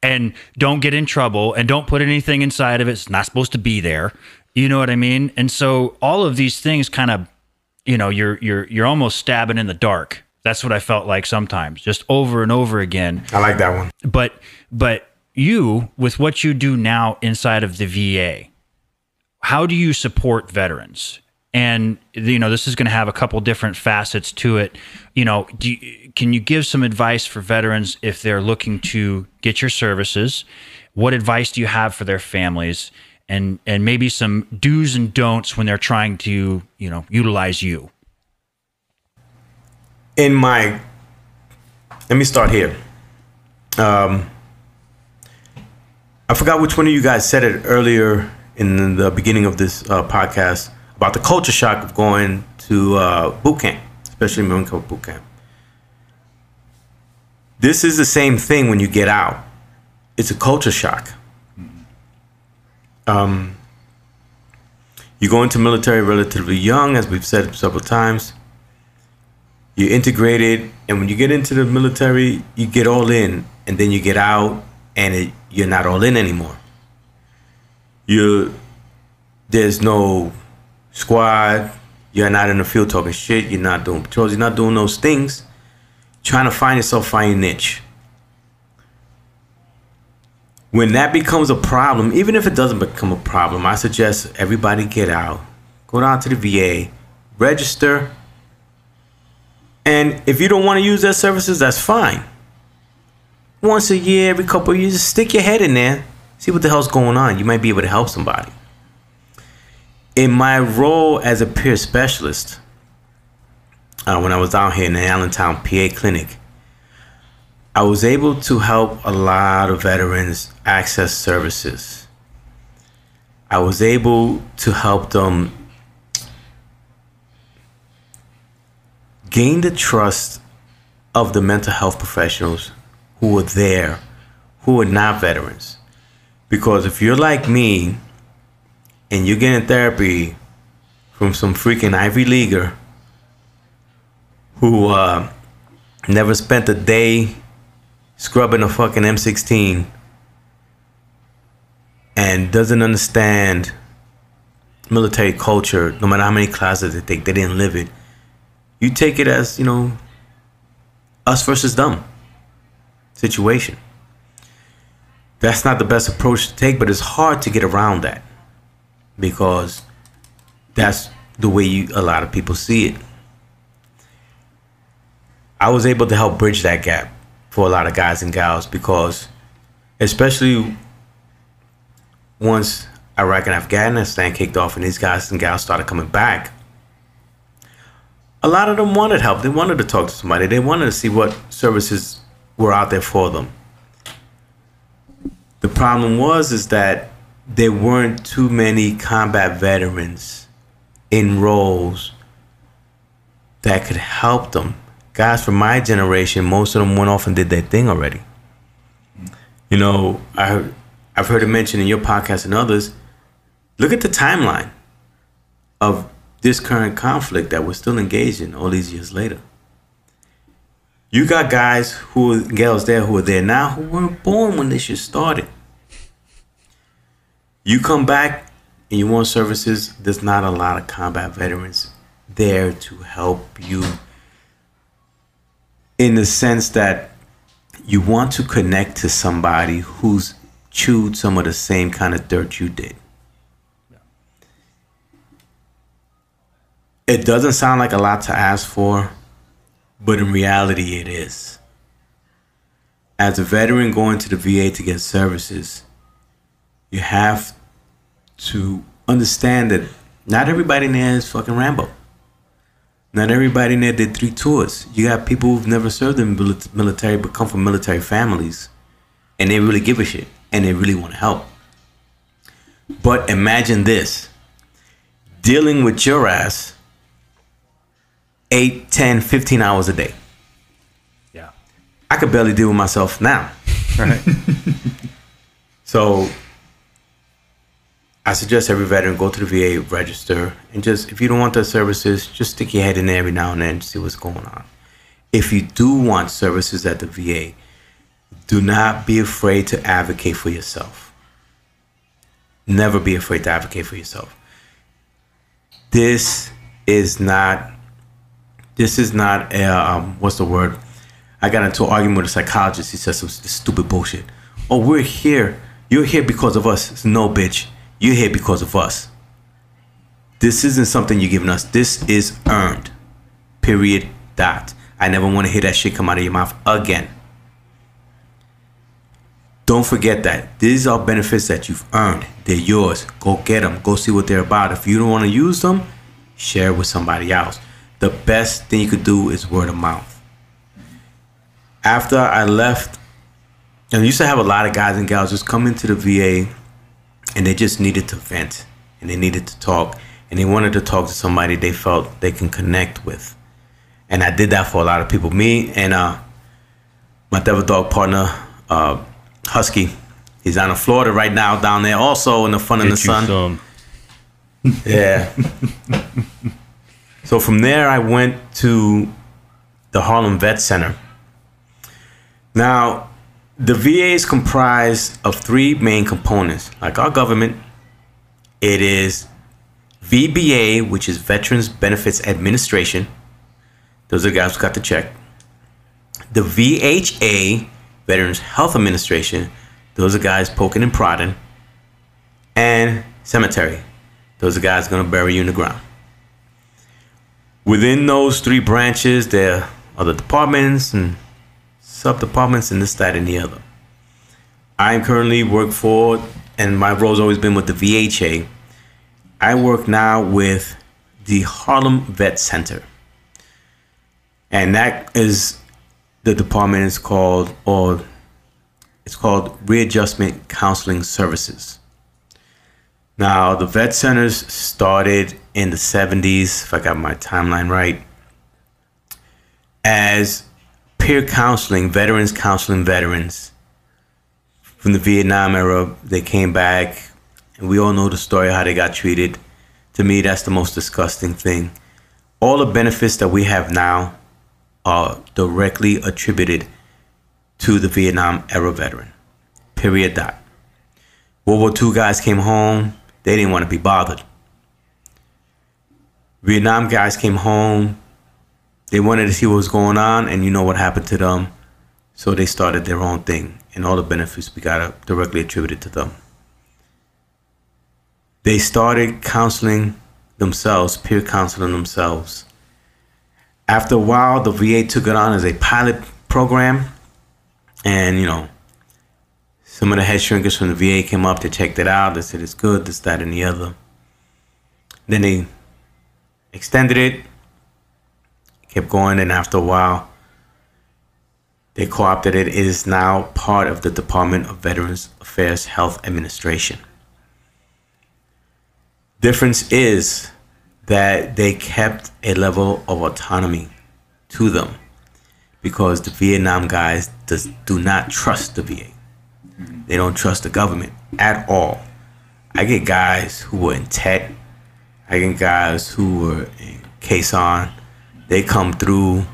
and don't get in trouble and don't put anything inside of it it's not supposed to be there you know what i mean and so all of these things kind of you know you're you're you're almost stabbing in the dark that's what i felt like sometimes just over and over again I like that one. but but you with what you do now inside of the VA how do you support veterans? And you know this is going to have a couple different facets to it. You know you, can you give some advice for veterans if they're looking to get your services? What advice do you have for their families? And and maybe some do's and don'ts when they're trying to you know utilize you. In my, let me start here. Um, I forgot which one of you guys said it earlier in the beginning of this uh, podcast about the culture shock of going to uh, boot camp, especially Marine boot camp. This is the same thing when you get out. It's a culture shock. Um, you go into military relatively young, as we've said several times. You're integrated, and when you get into the military, you get all in, and then you get out, and it, you're not all in anymore. You, there's no squad. You're not in the field talking shit. You're not doing patrols. You're not doing those things. Trying to find yourself, find your niche. When that becomes a problem, even if it doesn't become a problem, I suggest everybody get out, go down to the VA, register, and if you don't want to use their services, that's fine. Once a year, every couple of years, just stick your head in there, see what the hell's going on. You might be able to help somebody. In my role as a peer specialist, uh, when I was down here in the Allentown PA clinic, I was able to help a lot of veterans access services. I was able to help them gain the trust of the mental health professionals who were there, who are not veterans. Because if you're like me and you're getting therapy from some freaking Ivy Leaguer who uh, never spent a day scrubbing a fucking M16 and doesn't understand military culture, no matter how many classes they take, they didn't live it. You take it as, you know, us versus them situation. That's not the best approach to take, but it's hard to get around that because that's the way you, a lot of people see it. I was able to help bridge that gap for a lot of guys and gals because, especially once Iraq and Afghanistan kicked off and these guys and gals started coming back, a lot of them wanted help. They wanted to talk to somebody. They wanted to see what services were out there for them. The problem was is that there weren't too many combat veterans in roles that could help them. Guys from my generation, most of them went off and did their thing already. You know, I I've heard it mentioned in your podcast and others. Look at the timeline of this current conflict that we're still engaged in all these years later. You got guys who gals there who are there now who weren't born when this shit started. You come back and you want services, there's not a lot of combat veterans there to help you in the sense that you want to connect to somebody who's chewed some of the same kind of dirt you did. It doesn't sound like a lot to ask for, but in reality, it is. As a veteran going to the VA to get services, you have to understand that not everybody in there is fucking Rambo. Not everybody in there did three tours. You got people who've never served in the military but come from military families and they really give a shit and they really want to help. But imagine this dealing with your ass 8, 10, 15 hours a day. Yeah. I could barely deal with myself now. [laughs] Right. [laughs] So I suggest every veteran go to the VA, register, and just if you don't want the services, just stick your head in there every now and then and see what's going on. If you do want services at the VA, do not be afraid to advocate for yourself. Never be afraid to advocate for yourself. This is not. This is not a um, what's the word? I got into an argument with a psychologist. He said some stupid bullshit. Oh, we're here. You're here because of us. No, bitch. You're here because of us. This isn't something you're giving us. This is earned. Period. Dot. I never want to hear that shit come out of your mouth again. Don't forget that. These are benefits that you've earned. They're yours. Go get them. Go see what they're about. If you don't want to use them, share with somebody else. The best thing you could do is word of mouth. After I left, and I used to have a lot of guys and gals just come into the VA and they just needed to vent and they needed to talk and they wanted to talk to somebody they felt they can connect with. And I did that for a lot of people. Me and uh, my devil dog partner, uh, Husky, he's down in Florida right now, down there also in the fun in the you sun. some. Yeah. [laughs] so from there, I went to the Harlem Vet Center. Now, the VA is comprised of three main components. Like our government, it is VBA, which is Veterans Benefits Administration. Those are the guys who got the check. The VHA, Veterans Health Administration. Those are guys poking and prodding. And cemetery. Those are guys gonna bury you in the ground. Within those three branches, there are other departments and sub departments and this, that, and the other. I currently work for, and my role's always been with the VHA. I work now with the Harlem Vet Center. And that is the department is called, or it's called Readjustment Counseling Services. Now, the vet centers started in the 70s, if I got my timeline right, as peer counseling, veterans counseling veterans. From the Vietnam era, they came back, and we all know the story how they got treated. To me, that's the most disgusting thing. All the benefits that we have now are directly attributed to the Vietnam era veteran. Period. Dot. World War II guys came home, they didn't want to be bothered. Vietnam guys came home, they wanted to see what was going on, and you know what happened to them. So they started their own thing, and all the benefits we got directly attributed to them. They started counseling themselves, peer counseling themselves. After a while, the VA took it on as a pilot program, and you know, some of the head shrinkers from the VA came up, they checked it out, they said it's good, this, that, and the other. Then they extended it, kept going, and after a while, they co opted it. It is now part of the Department of Veterans Affairs Health Administration. Difference is that they kept a level of autonomy to them because the Vietnam guys does, do not trust the VA. Mm-hmm. They don't trust the government at all. I get guys who were in TET. I get guys who were in Khe Sanh. They come through,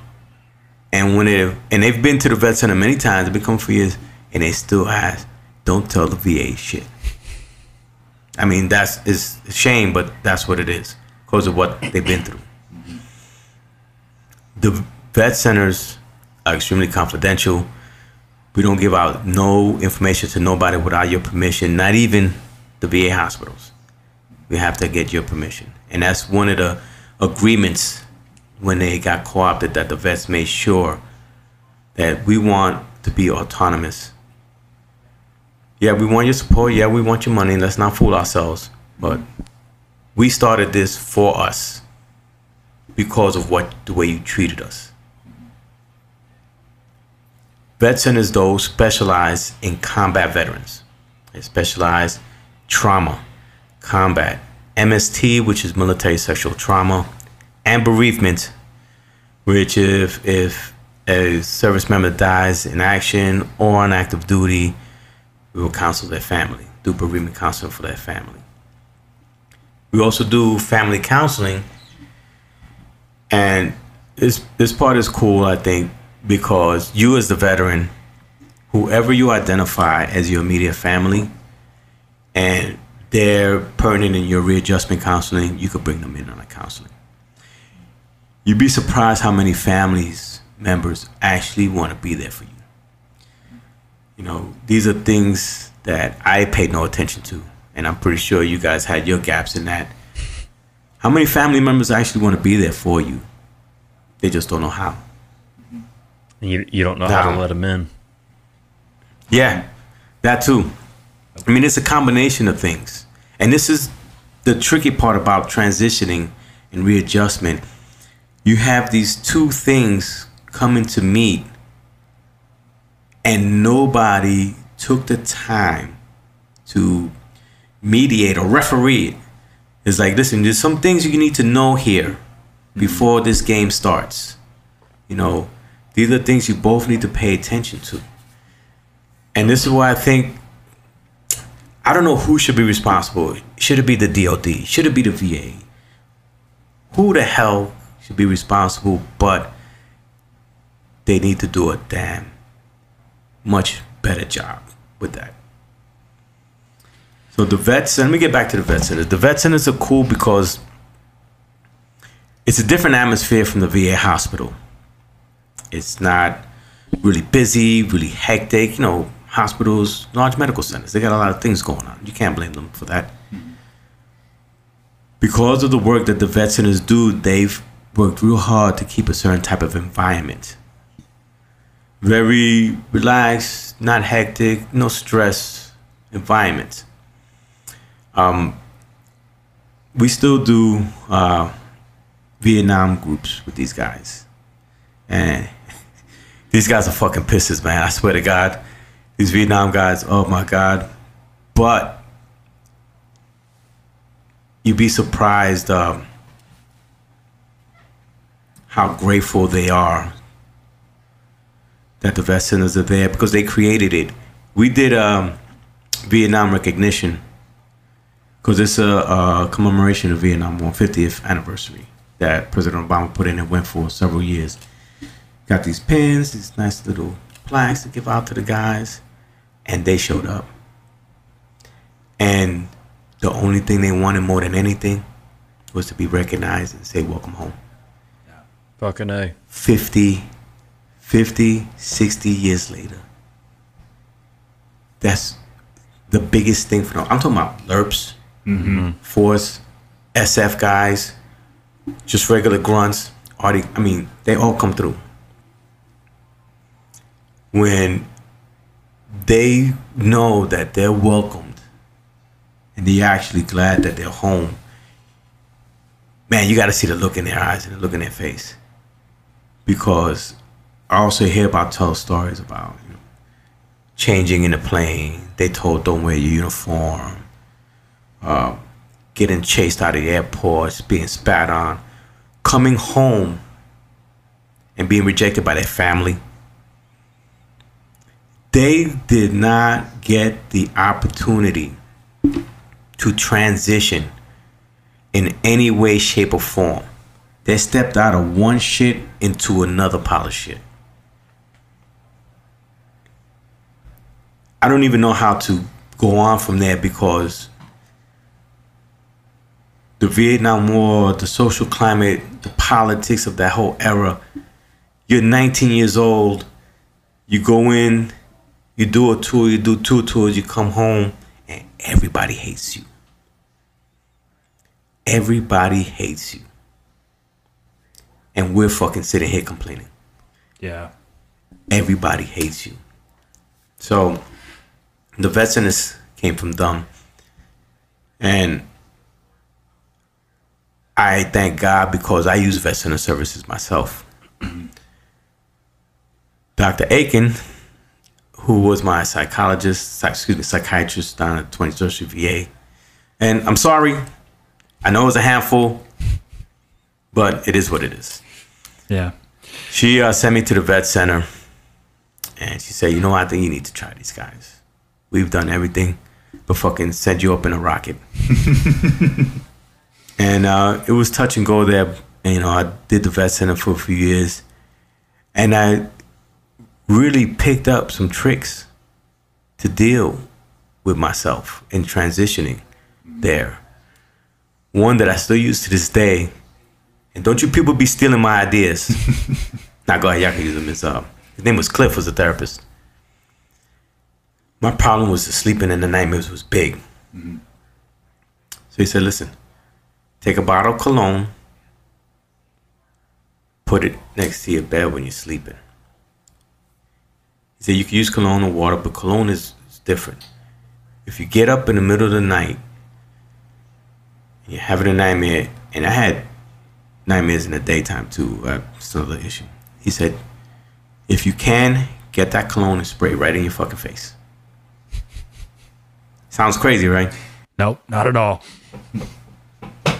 and when they and they've been to the vet center many times. They've been coming for years, and they still ask, "Don't tell the VA shit." I mean, that's is a shame, but that's what it is because of what they've been through. Mm-hmm. The vet centers are extremely confidential. We don't give out no information to nobody without your permission, not even the VA hospitals. We have to get your permission. And that's one of the agreements when they got co opted that the vets made sure that we want to be autonomous. Yeah, we want your support. Yeah, we want your money. Let's not fool ourselves. But we started this for us because of what the way you treated us. Vet centers, though, specialize in combat veterans. They specialize trauma, combat, MST, which is military sexual trauma, and bereavement, which if if a service member dies in action or on active duty, we will counsel their family, do bereavement counseling for their family. We also do family counseling, and this this part is cool, I think, because you as the veteran, whoever you identify as your immediate family, and they're pertinent in your readjustment counseling, you could bring them in on a counseling. You'd be surprised how many families members actually want to be there for you. You know, these are things that I paid no attention to, and I'm pretty sure you guys had your gaps in that. How many family members actually want to be there for you? They just don't know how. You, you don't know how to let them in. Yeah, that too. I mean, it's a combination of things. And this is the tricky part about transitioning and readjustment. You have these two things coming to meet, and nobody took the time to mediate or referee it. It's like, listen, there's some things you need to know here mm-hmm. before this game starts. You know, these are things you both need to pay attention to. And this is why I think I don't know who should be responsible. Should it be the DOD? Should it be the VA? Who the hell should be responsible? But they need to do a damn much better job with that. So the vets, let me get back to the vet centers. The vet centers are cool because it's a different atmosphere from the VA hospital. It's not really busy, really hectic. You know, hospitals, large medical centers, they got a lot of things going on. You can't blame them for that. Because of the work that the vet centers do, they've worked real hard to keep a certain type of environment. Very relaxed, not hectic, no stress environment. Um, we still do uh, Vietnam groups with these guys. And these guys are fucking pisses, man. I swear to God. These Vietnam guys, oh my God. But you'd be surprised um, how grateful they are that the vet centers are there because they created it. We did um, Vietnam recognition because it's a, a commemoration of Vietnam War 50th anniversary that President Obama put in and went for several years. Got these pins, these nice little plaques to give out to the guys, and they showed up. And the only thing they wanted more than anything was to be recognized and say, Welcome home. Fucking A. 50, 50, 60 years later. That's the biggest thing for them. I'm talking about LRRPs, mm-hmm. Force, SF guys, just regular grunts. Artie, I mean, they all come through. When they know that they're welcomed and they're actually glad that they're home, man, you got to see the look in their eyes and the look in their face because I also hear about tell stories about you know, changing in the plane. They told don't wear your uniform, uh, getting chased out of the airports, being spat on, coming home and being rejected by their family. They did not get the opportunity to transition in any way, shape, or form. They stepped out of one shit into another pile of shit. I don't even know how to go on from there because the Vietnam War, the social climate, the politics of that whole era. You're 19 years old. You go in, you do a tour, you do two tours, you come home, and everybody hates you. Everybody hates you. And we're fucking sitting here complaining. Yeah. Everybody hates you. So the vet centers came from them. And I thank God because I use vet center services myself. [clears throat] Dr. Aiken, who was my psychologist, excuse me, psychiatrist down at 23rd Street VA. And I'm sorry, I know it was a handful, but it is what it is. Yeah. She uh, sent me to the vet center and she said, You know, I think you need to try these guys. We've done everything but fucking send you up in a rocket. [laughs] and uh, it was touch and go there. And, you know, I did the vet center for a few years and I really picked up some tricks to deal with myself in transitioning there. One that I still use to this day. And don't you people be stealing my ideas. [laughs] now go ahead, y'all can use them. His, uh, his name was Cliff, was a therapist. My problem was the sleeping and the nightmares was big. So he said, listen, take a bottle of cologne, put it next to your bed when you're sleeping. You can use cologne or water, but cologne is, is different. If you get up in the middle of the night, you're having a nightmare, and I had nightmares in the daytime too, uh, it's another issue. He said, if you can, get that cologne and spray right in your fucking face. Sounds crazy, right? Nope, not at all.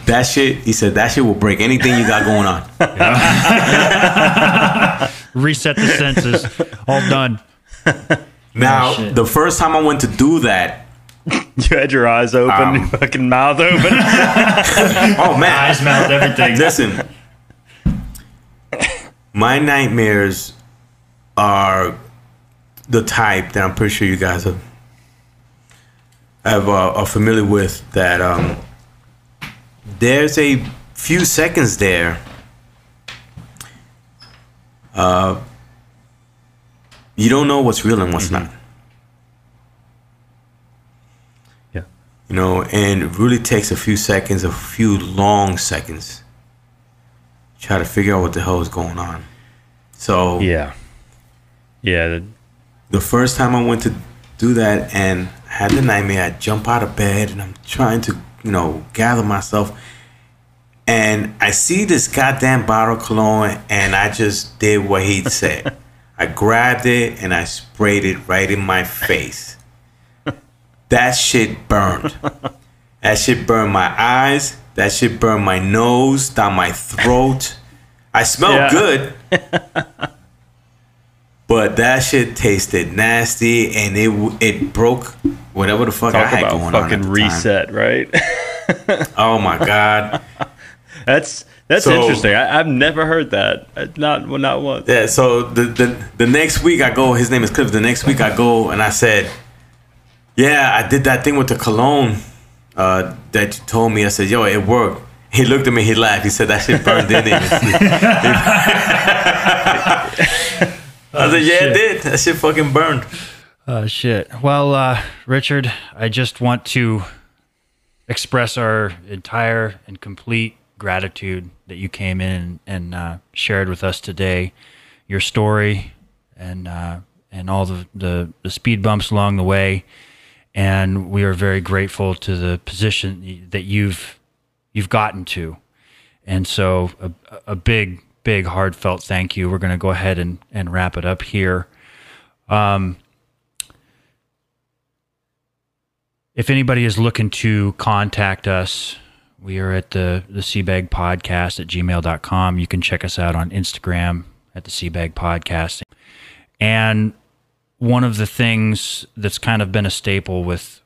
That shit, he said, that shit will break anything you got going on. [laughs] Reset the senses. all done. [laughs] Now, shit. the first time I went to do that, You had your eyes open, Um, your fucking mouth open. [laughs] oh man, Eyes, mouth, everything. listen, my nightmares are the type that I'm pretty sure you guys have, have uh, are familiar with. That um, there's a few seconds there. Uh, you don't know what's real and what's mm-hmm. not. yeah. you know, and it really takes a few seconds, a few long seconds, try to figure out what the hell is going on. So Yeah. Yeah. the- the first time I went to do that and had the nightmare, I jump out of bed and I'm trying to, you know, gather myself. And I see this goddamn bottle of cologne and I just did what he said. [laughs] I grabbed it and I sprayed it right in my face. [laughs] That shit burned. That shit burned my eyes. That shit burned my nose, down my throat. I smelled good. But that shit tasted nasty, and it it broke whatever the fuck I Talk had about going on. at fucking the time. reset, right? Oh my god! [laughs] that's that's So- interesting. I, I've never heard that. Uh, Not well, not once. Yeah. So the, the the next week I go. His name is Cliff. The next week I go and I said, "Yeah, I did that thing with the cologne uh, that you told me." I said, "Yo, it worked." He looked at me. He laughed. He said, "That shit burned in him." [laughs] I said, "Yeah, it did. That shit fucking burned." Oh shit. Well, uh, Richard, I just want to express our entire and complete gratitude that you came in and uh, shared with us today your story and uh, and all the, the the speed bumps along the way. And we are very grateful to the position that you've you've gotten to. And so a, a big, big heartfelt thank you. We're going to go ahead and, and wrap it up here. Um, if anybody is looking to contact us, we are at the, the Seabag Podcast at gmail.com. You can check us out on Instagram at the Seabag Podcast. And one of the things that's kind of been a staple with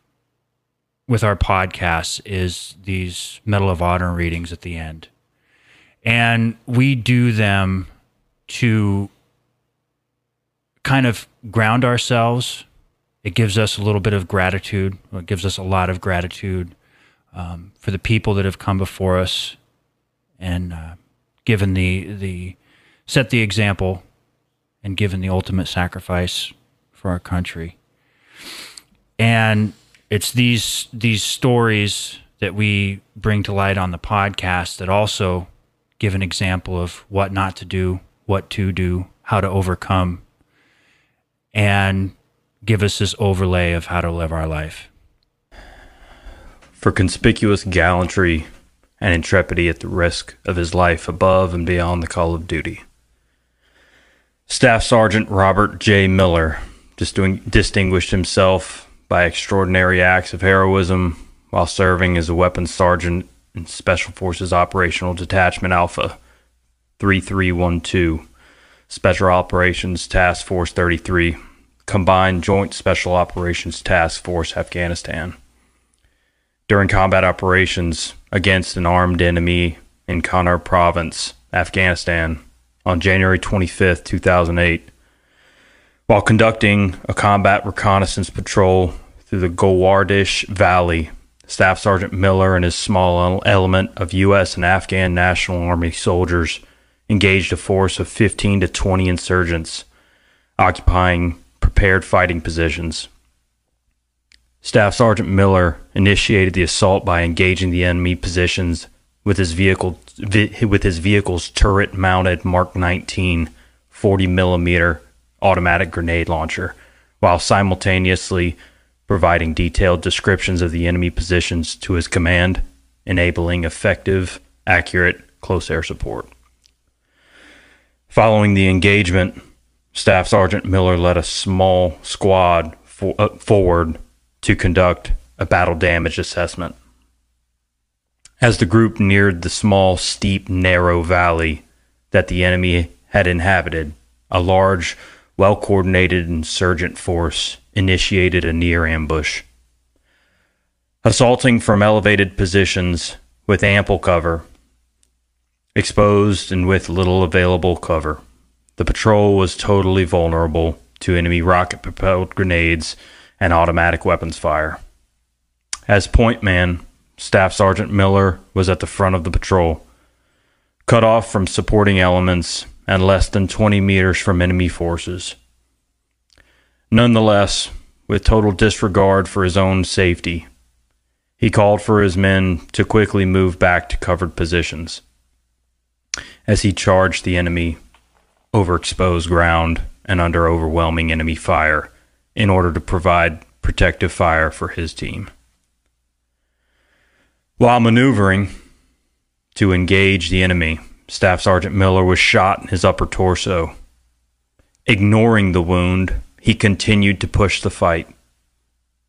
with our podcasts is these Medal of Honor readings at the end. And we do them to kind of ground ourselves it gives us a little bit of gratitude. It gives us a lot of gratitude um, for the people that have come before us and uh, given the the set the example and given the ultimate sacrifice for our country. And it's these these stories that we bring to light on the podcast that also give an example of what not to do, what to do, how to overcome, and give us this overlay of how to live our life. For conspicuous gallantry and intrepidity at the risk of his life above and beyond the call of duty. Staff Sergeant Robert J. Miller distinguished himself by extraordinary acts of heroism while serving as a weapons sergeant in Special Forces Operational Detachment Alpha 3312, Special Operations Task Force 33, Combined Joint Special Operations Task Force Afghanistan. During combat operations against an armed enemy in Kunar Province, Afghanistan, on January 25, 2008, while conducting a combat reconnaissance patrol through the Gowardesh Valley, Staff Sergeant Miller and his small element of U.S. and Afghan National Army soldiers engaged a force of 15 to 20 insurgents occupying prepared fighting positions. Staff Sergeant Miller initiated the assault by engaging the enemy positions with his vehicle with his vehicle's turret-mounted Mark 19 40 millimeter automatic grenade launcher, while simultaneously providing detailed descriptions of the enemy positions to his command, enabling effective, accurate close air support. Following the engagement, Staff Sergeant Miller led a small squad for, uh, forward to conduct a battle damage assessment. As the group neared the small, steep, narrow valley that the enemy had inhabited, a large, well coordinated insurgent force initiated a near ambush. Assaulting from elevated positions with ample cover, exposed and with little available cover, the patrol was totally vulnerable to enemy rocket propelled grenades and automatic weapons fire. As point man, Staff Sergeant Miller was at the front of the patrol, cut off from supporting elements and less than 20 meters from enemy forces. Nonetheless, with total disregard for his own safety, he called for his men to quickly move back to covered positions as he charged the enemy over exposed ground and under overwhelming enemy fire in order to provide protective fire for his team. While maneuvering to engage the enemy, Staff Sergeant Miller was shot in his upper torso. Ignoring the wound, he continued to push the fight,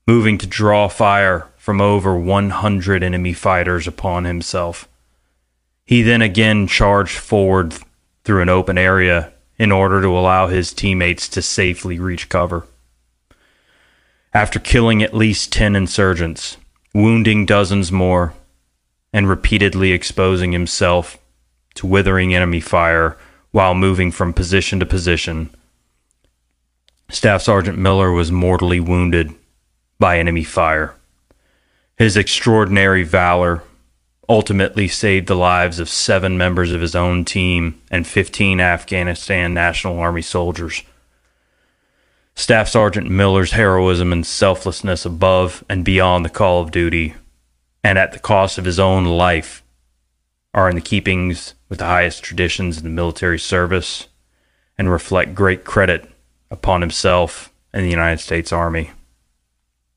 moving to draw fire from over 100 enemy fighters upon himself. He then again charged forward through an open area in order to allow his teammates to safely reach cover. After killing at least 10 insurgents, wounding dozens more, and repeatedly exposing himself to withering enemy fire while moving from position to position, Staff Sergeant Miller was mortally wounded by enemy fire. His extraordinary valor ultimately saved the lives of seven members of his own team and 15 Afghanistan National Army soldiers. Staff Sergeant Miller's heroism and selflessness above and beyond the call of duty, and at the cost of his own life, are in the keepings with the highest traditions in the military service and reflect great credit upon himself and the United States Army.